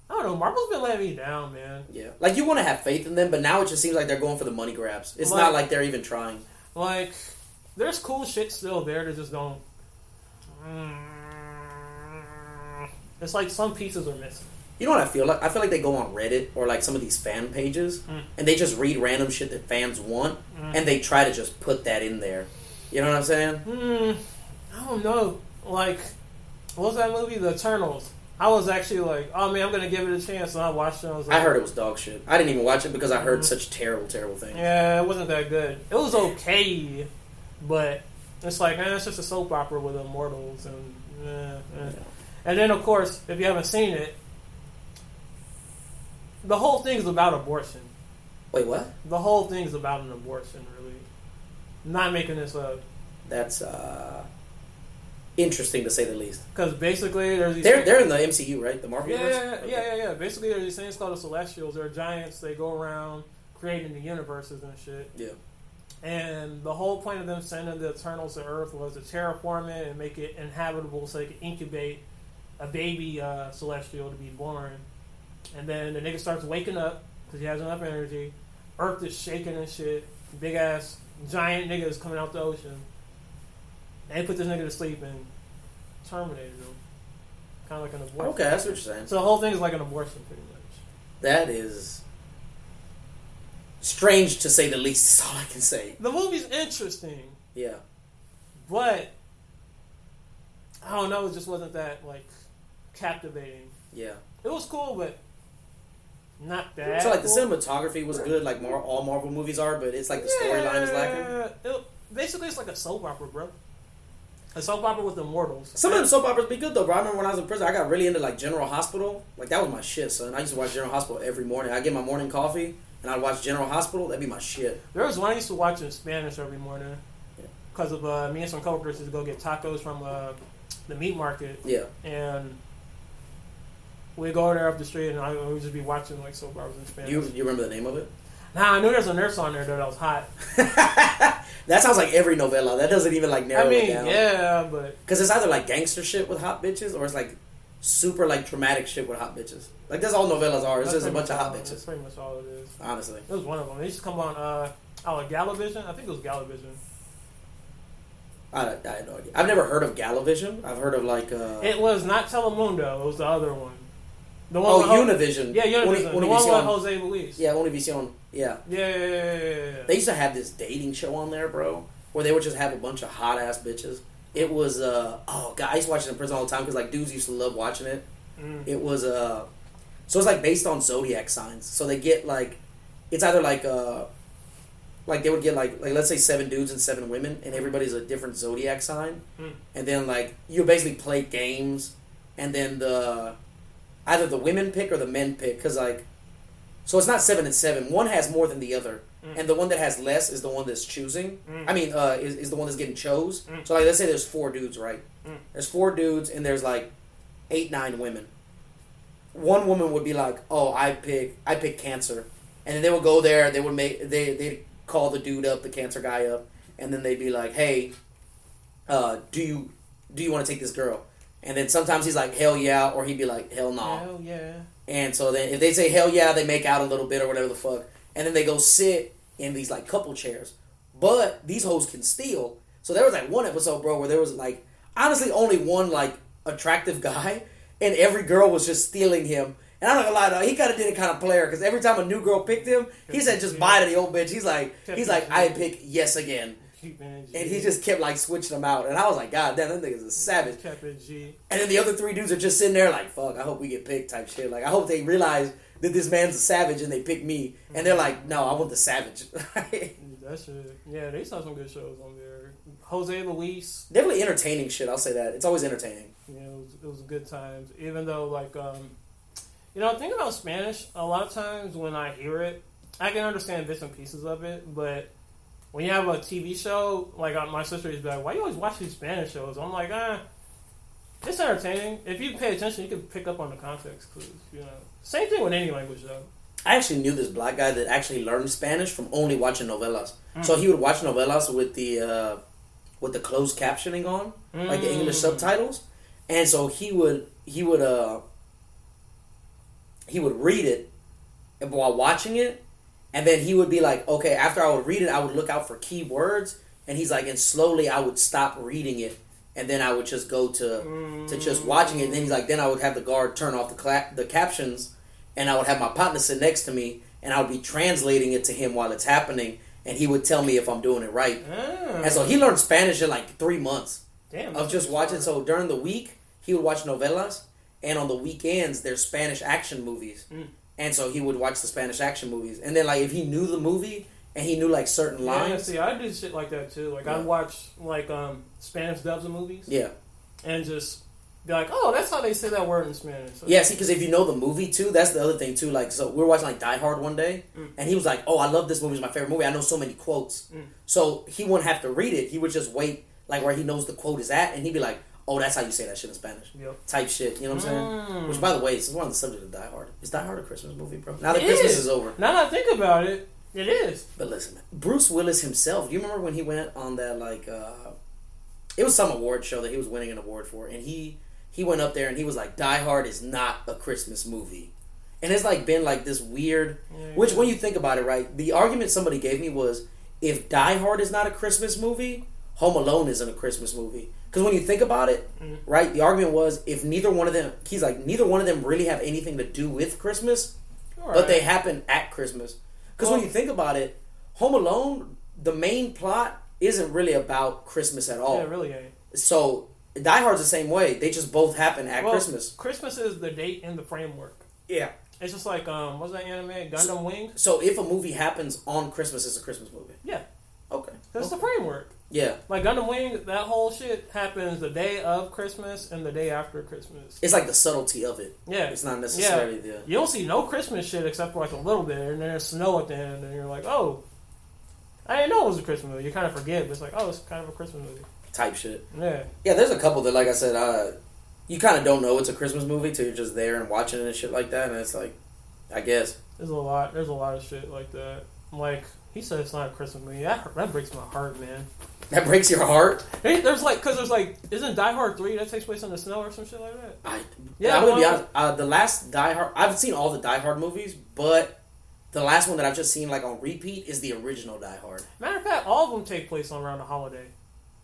I don't know. Marvel's been letting me down, man. Yeah. Like you want to have faith in them, but now it just seems like they're going for the money grabs. It's Like- not like they're even trying. Like, there's cool shit still there that just don't. Mm, it's like some pieces are missing. You know what I feel like? I feel like they go on Reddit or like some of these fan pages, Mm. and they just read random shit that fans want, Mm. and they try to just put that in there. You know what I'm saying? Hmm. I don't know. Like, what was that movie, The Eternals? I was actually like, oh man, I'm gonna give it a chance, and I watched it. And I was like, I heard it was dog shit. I didn't even watch it because I heard such terrible, terrible things. Yeah, it wasn't that good. It was okay, but it's like, man, it's just a soap opera with immortals, and eh, eh. and then of course, if you haven't seen it, the whole thing's about abortion. Wait, what? The whole thing's about an abortion, really. Not making this up, That's uh interesting to say the least. because basically there's these. They're they're in the MCU, right? The Marvel yeah, universe. yeah, yeah, yeah. Basically, there's these things called the Celestials. They're giants. They go around creating the universes and shit. Yeah. And the whole point of them sending the Eternals to Earth was to terraform it and make it inhabitable so they could incubate a baby uh, Celestial to be born. And then the nigga starts waking up because he has enough energy. Earth is shaking and shit. Big ass giant niggas coming out the ocean. And they put this nigga to sleep and terminated him. Kind of like an abortion. Okay, that's what you're saying. So the whole thing is like an abortion, pretty much. That is strange to say the least. Is all I can say. The movie's interesting, Yeah. but I don't know. It just wasn't that like captivating. Yeah. It was cool, but not that. So like the cool. cinematography was good, like Mar- all Marvel movies are, but it's like the storyline is lacking. It- basically, it's like a soap opera, bro. A soap opera with immortals. Some of the soap operas be good though, bro. I remember when I was in prison, I got really into like General Hospital. Like that was my shit, son. I used to watch General Hospital every morning. I get my morning coffee and I'd watch General Hospital. That'd be my shit. There was one I used to watch in Spanish every morning Yeah. because of uh, me and some coworkers used to go get tacos from uh, the meat market, Yeah. and we'd go there up the street, and I would just be watching like soap operas in Spanish. You you remember the name of it? Nah, I knew there was a nurse on there though that was hot. that sounds like every novela. That doesn't even like narrow I mean, it down. yeah, but Because it's either like gangster shit with hot bitches, or it's like super like dramatic shit with hot bitches. Like that's all novelas are. It's That's just a bunch of hot bitches. That's pretty much all it is. Honestly, It was one of them. They used to come on uh, oh, Galavision. I think it was Galavision. I, I have no idea. I've never heard of Galavision. I've heard of like uh, It was not Telemundo. It was the other one. The one oh Ho- Univision. Yeah, Univision. Uni- the one with Univision. Jose Luis. Yeah, Univision. Yeah. Yeah, yeah, yeah, yeah. They used to have this dating show on there, bro, where they would just have a bunch of hot ass bitches. It was uh oh god, I used to watch it in prison all the time because like dudes used to love watching it. Mm. It was uh so it's like based on zodiac signs. So they get like it's either like uh like they would get like like let's say seven dudes and seven women and everybody's a different zodiac sign. Mm. And then like you basically play games and then the either the women pick or the men pick cuz like so it's not 7 and 7. One has more than the other. Mm. And the one that has less is the one that's choosing. Mm. I mean, uh, is, is the one that's getting chose. Mm. So, like, let's say there's four dudes, right? Mm. There's four dudes, and there's like eight, nine women. One woman would be like, "Oh, I pick, I pick cancer," and then they would go there. They would make, they they call the dude up, the cancer guy up, and then they'd be like, "Hey, uh, do you do you want to take this girl?" And then sometimes he's like, "Hell yeah," or he'd be like, "Hell no." Hell yeah. And so then if they say hell yeah, they make out a little bit or whatever the fuck. And then they go sit in these like couple chairs. But these hoes can steal. So there was like one episode, bro, where there was like honestly only one like attractive guy and every girl was just stealing him. And I'm not gonna lie though, he kind of did it kind of player because every time a new girl picked him, he said just bye to the old bitch. He's like, he's like, I pick yes again, and he just kept like switching them out. And I was like, God damn, that nigga's a savage. kept it G. And then the other three dudes are just sitting there like, fuck, I hope we get picked type shit. Like, I hope they realize that this man's a savage and they pick me. And they're like, no, I want the savage. That shit. Yeah, they saw some good shows on there. Jose Luis. Definitely entertaining shit, I'll say that. It's always entertaining. Yeah, it was, it was good times. Even though, like, um, you know, think about Spanish. A lot of times when I hear it, I can understand bits and pieces of it. But when you have a TV show, like my sister is like, "Why you always watch these Spanish shows?" I'm like, ah, it's entertaining. If you pay attention, you can pick up on the context clues. You know, same thing with any language though. I actually knew this black guy that actually learned Spanish from only watching novelas. Mm. So he would watch novelas with the uh, with the closed captioning on, like the English Mm. subtitles, and so he would he would uh he would read it while watching it, and then he would be like, okay, after I would read it, I would look out for key words, and he's like, and slowly I would stop reading it, and then I would just go to to just watching it. And then he's like, then I would have the guard turn off the cla- the captions, and I would have my partner sit next to me, and I would be translating it to him while it's happening, and he would tell me if I'm doing it right. Ah, And so he learned Spanish in like three months damn, of just watching. So during the week, he would watch novelas, and on the weekends, there's Spanish action movies. Mm. And so he would watch the Spanish action movies, and then like if he knew the movie and he knew like certain Yeah, lines, Yeah, see, I do shit like that too. Like I watch like um Spanish dubs of movies yeah, and just be like, oh, that's how they say that word in Spanish. So, yeah. See, because if you know the movie too, that's the other thing too. Like, so we were watching like Die Hard one day, Mm. and he was like, "Oh, I love this movie. It's my favorite movie. I know so many quotes." Mm. So he wouldn't have to read it. He would just wait like where he knows the quote is at, and he'd be like, "Oh, that's how you say that shit in Spanish." Yep. Type shit. You know what I'm saying? Mm. Which, by the way, this is one of the subject of Die Hard. Is Die Hard a Christmas movie, bro? Now that It Christmas is. is over. Now that I think about it, it is. But listen, man, Bruce Willis himself. Do you remember when he went on that like? uh It was some award show that he was winning an award for, and he he went up there and he was like, "Die Hard is not a Christmas movie," and it's like been like this weird. Yeah, Which, yeah. when you think about it, right, the argument somebody gave me was, if Die Hard is not a Christmas movie, Home Alone isn't a Christmas movie. Because when you think about it, Mhm. right, the argument was if neither one of them, he's like, neither one of them really have anything to do with Christmas, All but they happen at Christmas. Because when you think about it, Home Alone, the main plot isn't really about Christmas at all. yeah, really ain't. So Die Hard's the same way. They just both happen at Well, Christmas. Christmas is the date in the framework. Yeah. It's just like um, what's that anime? Gundam Wing. So if a movie happens on Christmas, it's a Christmas movie. Yeah, Okay. that's the framework. Yeah. Like Gundam Wing, that whole shit happens the day of Christmas and the day after Christmas. It's like the subtlety of it. Yeah, It's not necessarily the. you don't see no Christmas shit except for like a little bit, and then there's snow at the end, and you're like, oh, I didn't know it was a Christmas movie. You kind of forget, but it's like, oh, it's kind of a Christmas movie. type shit. Yeah, Yeah, there's a couple that, like I said, uh, you kind of don't know it's a Christmas movie till you're just there and watching it and shit like that, and it's like, I guess. there's a lot. There's a lot of shit like that. Like He said it's not a Christmas movie. That that breaks my heart, man. That breaks your heart. Hey, there's like, cause there's like, isn't Die Hard three that takes place in the snow or some shit like that? I, Yeah, I'm gonna be honest. Uh, the last Die Hard, I've seen all the Die Hard movies, but the last one that I've just seen like on repeat is the original Die Hard. Matter of fact, all of them take place on around the holiday.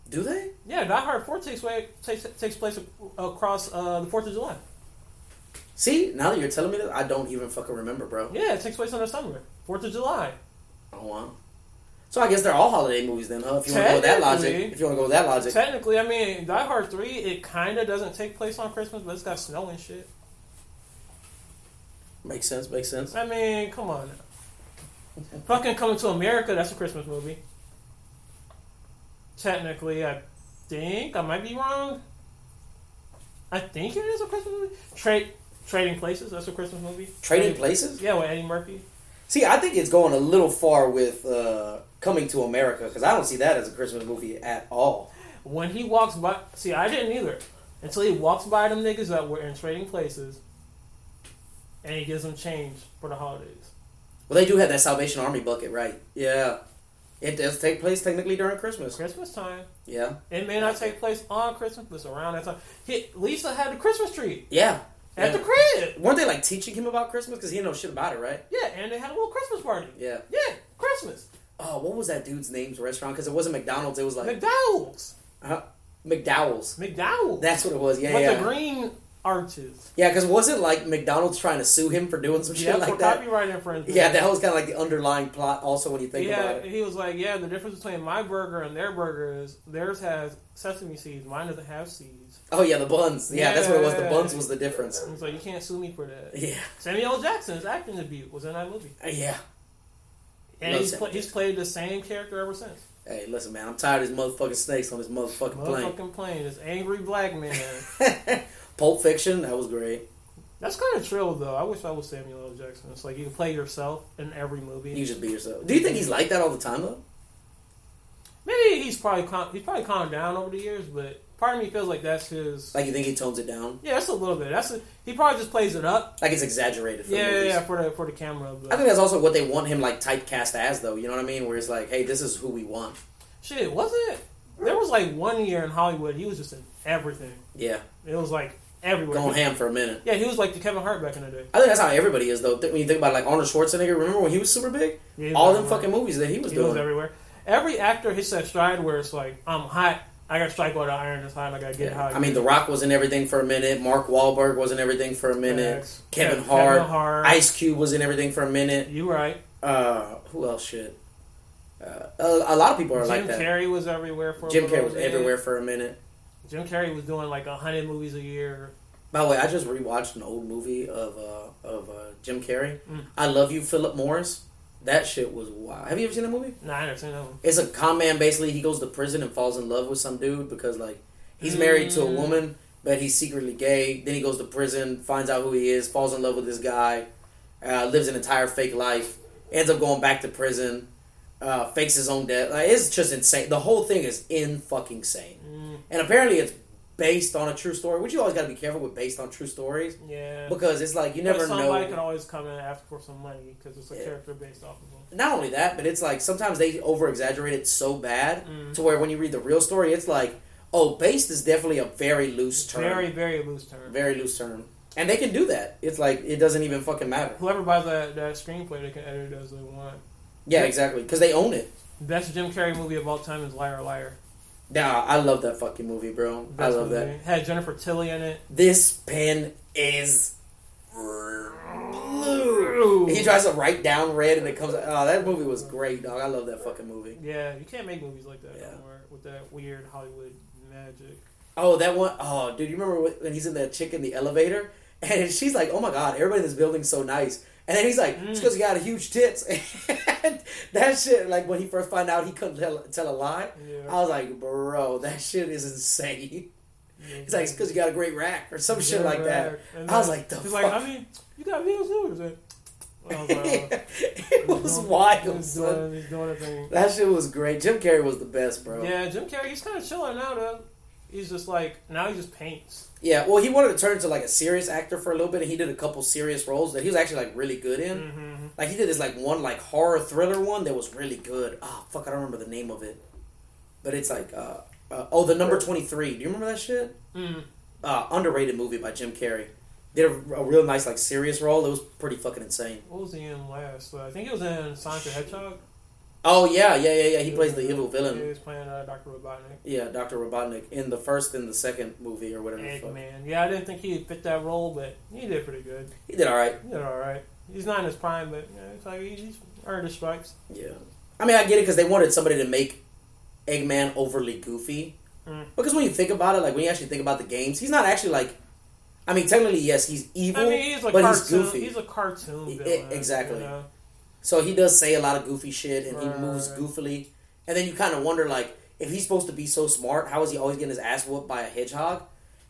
Do they? Yeah, Die Hard four takes way takes takes place across uh, the Fourth of July. See, now that you're telling me that, I don't even fucking remember, bro. Yeah, it takes place in the summer, Fourth of July. Oh wow. So I guess they're all holiday movies then, huh? If you want to go with that logic, Technically. if you want to go with that logic, Technically, I mean, Die Hard three, it kind of doesn't take place on Christmas, but it's got snow and shit. makes sense. Makes sense. I mean, come on. Fucking Coming to America, that's a Christmas movie. Technically, I think I might be wrong. I think it is a Christmas movie. Trade Trading Places, that's a Christmas movie. Trading Places. Yeah, with Eddie Murphy. See, I think it's going a little far with uh, Coming to America because I don't see that as a Christmas movie at all. When he walks by, see, I didn't either until he walks by them niggas that were in Trading Places, and he gives them change for the holidays. Well, they do have that Salvation Army bucket, right? Yeah, it does take place technically during Christmas. Christmas time. Yeah, It may not take place on Christmas, but it's around that time. He, Lisa had the Christmas tree yeah. At yeah. the crib. Weren't they like teaching him about Christmas because he didn't know shit about it, right? Yeah, and they had a little Christmas party. Yeah. Yeah, Christmas. Oh, what was that dude's name's restaurant? Because it wasn't McDonald's. It was like McDowell's. uh, McDowell's. McDowell's. That's what it was. Yeah, With yeah, the green arches. yeah. Because wasn't like McDonald's trying to sue him for doing some shit Yeah, like for that? copyright infringement. Yeah, that was kind of like the underlying plot. Also, when you think yeah, about it. he was like, yeah, the difference between my burger and their burger is theirs has sesame seeds, mine doesn't have seeds. Oh yeah, the buns. Yeah, that's what it was. The buns was the difference. And he's like, you can't sue me for that. Yeah, Samuel L. Jackson's acting debut was in that movie, Uh, yeah. and he's, pla- he's played the same character ever since. Hey, listen, man. I'm tired of these motherfucking snakes on this motherfucking plane. Motherfucking plane, this angry black man. Pulp Fiction, that was great. That's kind of trill, though. I wish I was Samuel L. Jackson. It's like you can play yourself in every movie. You just be yourself. Do you think he's like that all the time though? Maybe he's probably cal- he's probably calmed down over the years, but part of me feels like that's his. Like you think he tones it down? yeah, that's a little bit. That's a, he probably just plays it up. Like it's exaggerated for Yeah, yeah, yeah, for the for the camera. I think that's also what they want him like typecast as though. You know what I mean? Where it's like, hey, this is who we want. shit, wasn't it? There was like one year in Hollywood, he was just in everything. Yeah, It was like everywhere. going ham for a minute. Yeah, he was like the Kevin Hart back in the day. I think that's how everybody is though. When you think about like Arnold Schwarzenegger, remember when he was super big? Yeah, was All them everywhere. fucking movies that he was He doing. was everywhere. Every actor hits that stride where it's like, I'm hot. I got to strike while the iron is hot. I got to get Yeah. I mean, The Rock was in everything for a minute. Mark Wahlberg was in everything for a minute. Facts. Kevin Kev- Hart, Kevin Hart. Ice Cube was in everything for a minute. You right. Uh, who else? should? Uh, a, a lot of people are Jim like that. Jim Carrey was everywhere for. a Jim Carrey was everywhere for a minute. Jim Carrey was doing like a hundred movies a year. By the way, I just rewatched an old movie of uh, of uh, Jim Carrey. Mm. I love you, Phillip Morris. That shit was wild. Have you ever seen that movie? No, I never seen that one. It's a con man. Basically, he goes to prison and falls in love with some dude because like he's married to a Mm. woman, but he's secretly gay. Then he goes to prison, finds out who he is, falls in love with this guy, uh, lives an entire fake life, ends up going back to prison, uh, fakes his own death. Like, it's just insane. The whole thing is in fucking sane. Mm, And apparently, it's based on a true story, which you always got to be careful with based on true stories yeah. because it's like you But never somebody know. can always come in and ask for some money because it's a Yeah. character based off of them. Not only that, but it's like sometimes they over exaggerate it so bad Mm. to where when you read the real story, it's like, oh, based is definitely a very loose term, Very, very loose term. very loose term, and they can do that. It's like it doesn't even fucking matter. Whoever buys that, that screenplay, they can edit it as they want. Yeah. exactly, because they own it. Best Jim Carrey movie of all time is Liar Liar. Nah, I love that fucking movie, bro. I Best love that. movie. Had Jennifer Tilly in it. This pen is blue. He tries to write down red, and it comes. Oh, that movie was great, dog. I love that fucking movie. Yeah, you can't make movies like that Yeah. anymore with that weird Hollywood magic. Oh, that one oh dude, you remember when he's in that chick in the elevator, and she's like, "Oh my god, everybody in this building's so nice," and then he's like, "It's Mm. because he got a huge tits." and that shit, like when he first found out he couldn't tell, tell a lie, Yeah. I was like, "Bro, that shit is insane." He's like, "It's because you got a great rack or some shit Yeah, like that." And I was like, "The He's fuck?" like, I mean, you got videos too. Is it? Was it was He's wild, son. doing, he's doing. That shit was great. Jim Carrey was the best, bro. Yeah, Jim Carrey, he's kind of chilling now, though. he's just like now he just paints. Yeah, well, he wanted to turn into like a serious actor for a little bit, and he did a couple serious roles that he was actually like really good in. Mm-hmm. Like he did this like one like horror thriller one that was really good. Oh fuck, I don't remember the name of it, but it's like uh, uh oh the number twenty three. Do you remember that shit? Mm. Uh, underrated movie by Jim Carrey. Did a, a real nice like serious role. It was pretty fucking insane. What was he in last? Uh, I think he was in Sonic the Hedgehog. Oh yeah, yeah, yeah, yeah. He plays the evil Yeah, he villain. was playing uh, Doctor Robotnik. Yeah, Doctor Robotnik in the first and the second movie or whatever. Eggman. Yeah, I didn't think he'd fit that role, but he did pretty good. He did all right. He did all right. He's not in his prime, but yeah, it's like he's earned his stripes. Yeah, I mean, I get it because they wanted somebody to make Eggman overly goofy. Mm. Because when you think about it, like when you actually think about the games, he's not actually like. I mean, technically, yes, he's evil, I mean, he's a but cartoon. he's goofy. He's a cartoon villain. exactly. You know? So he does say a lot of goofy shit, and he moves goofily. And then you kind of wonder, like, if he's supposed to be so smart, how is he always getting his ass whooped by a hedgehog?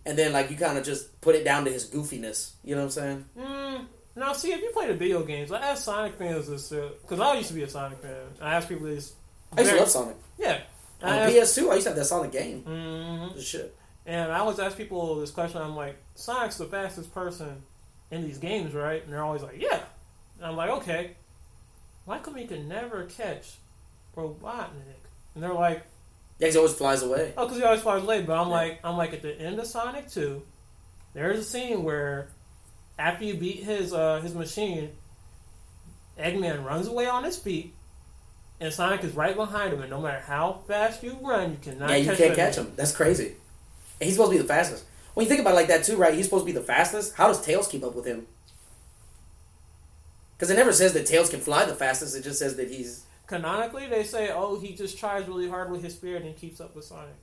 And then, like, you kind of just put it down to his goofiness. You know what I'm saying? Mm, now, see, if you play the video games, I ask Sonic fans this because I used to be a Sonic fan. I ask people this. I used to love Sonic. Yeah. On I ask- PS2, I used to have that Sonic game. Mhm. The shit. And I always ask people this question. I'm like, Sonic's the fastest person in these games, right? And they're always like, yeah. And I'm like, okay. Why come he can never catch Robotnik? And they're like, Yeah, he always flies away. oh, because he always flies late. But I'm Yeah. like, I'm like, at the end of Sonic Two, there's a scene where after you beat his uh, his machine, Eggman runs away on his feet. And Sonic is right behind him, and no matter how fast you run, you cannot. yeah, you catch can't Eggman. catch him. That's crazy. And he's supposed to be the fastest. When you think about it like that too, right? He's supposed to be the fastest. How does Tails keep up with him? Because it never says that Tails can fly the fastest. It just says that he's. Canonically, they say, "Oh, he just tries really hard with his spirit and keeps up with Sonic."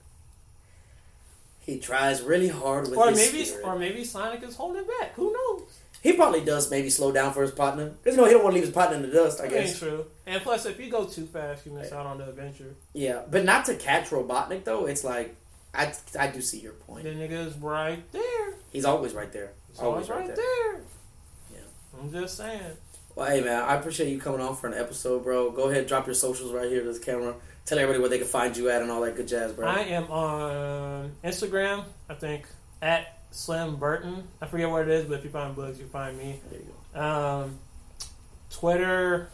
He tries really hard with or his maybe, spirit. or maybe Sonic is holding back. Who knows? He probably does maybe slow down for his partner. Because, you know, he don't want to leave his partner in the dust, I That ain't true. And plus, if you go too fast, you miss out on the adventure. Yeah. But not to catch Robotnik, though. It's like, I, I do see your point. The nigga is right there. He's always right there. It's always right there. Yeah. I'm just saying. Well, hey, man, I appreciate you coming on for an episode, bro. Go ahead drop your socials right here to this camera. Tell everybody where they can find you at and all that good jazz, bro. I am on Instagram. I think at Slim Burton. I forget what it is, but if you find Bugs, you find me. There you go. Um, Twitter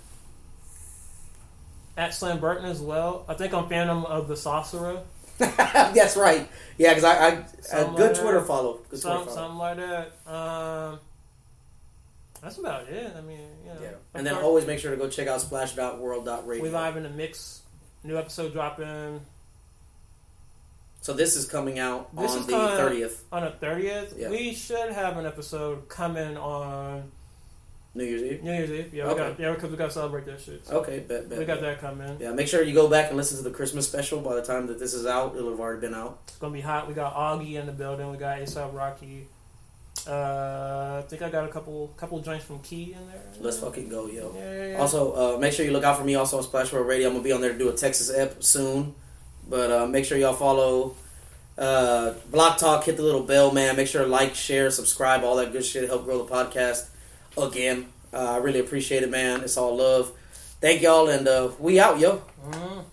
at Slim Burton as well. I think I'm Phantom of the Sorcerer. That's right. Yeah, because I, I a good Twitter follow. Good Some, Twitter follow. something like that. Um, that's about it. I mean, you know. Yeah. And then always make sure to go check out splash.world.radio. we live in the mix. New episode dropping So this is coming out This on is the 30th, on the thirtieth. Yeah. We should have an episode coming on New Year's Eve. New Year's Eve. Yeah, we Okay. got yeah because we got to celebrate that shit. So Okay, bet, bet. we got bet. that coming. Yeah, make sure you go back and listen to the Christmas special. By the time that this is out, it'll have already been out. It's gonna be hot. We got Augie in the building. We got ASAP Rocky. Uh, I think I got a couple couple joints from Key in there. Let's fucking go, yo. Yeah, yeah. Also, uh, make sure you look out for me also on Splash World Radio. I'm gonna be on there to do a Texas ep soon, but uh, make sure y'all follow uh, Block Talk. Hit the little bell, man. Make sure to like, share, subscribe, all that good shit. Help grow the podcast. Again, uh, I really appreciate it, man. It's all love. Thank y'all, and uh, we out, yo. Mhm.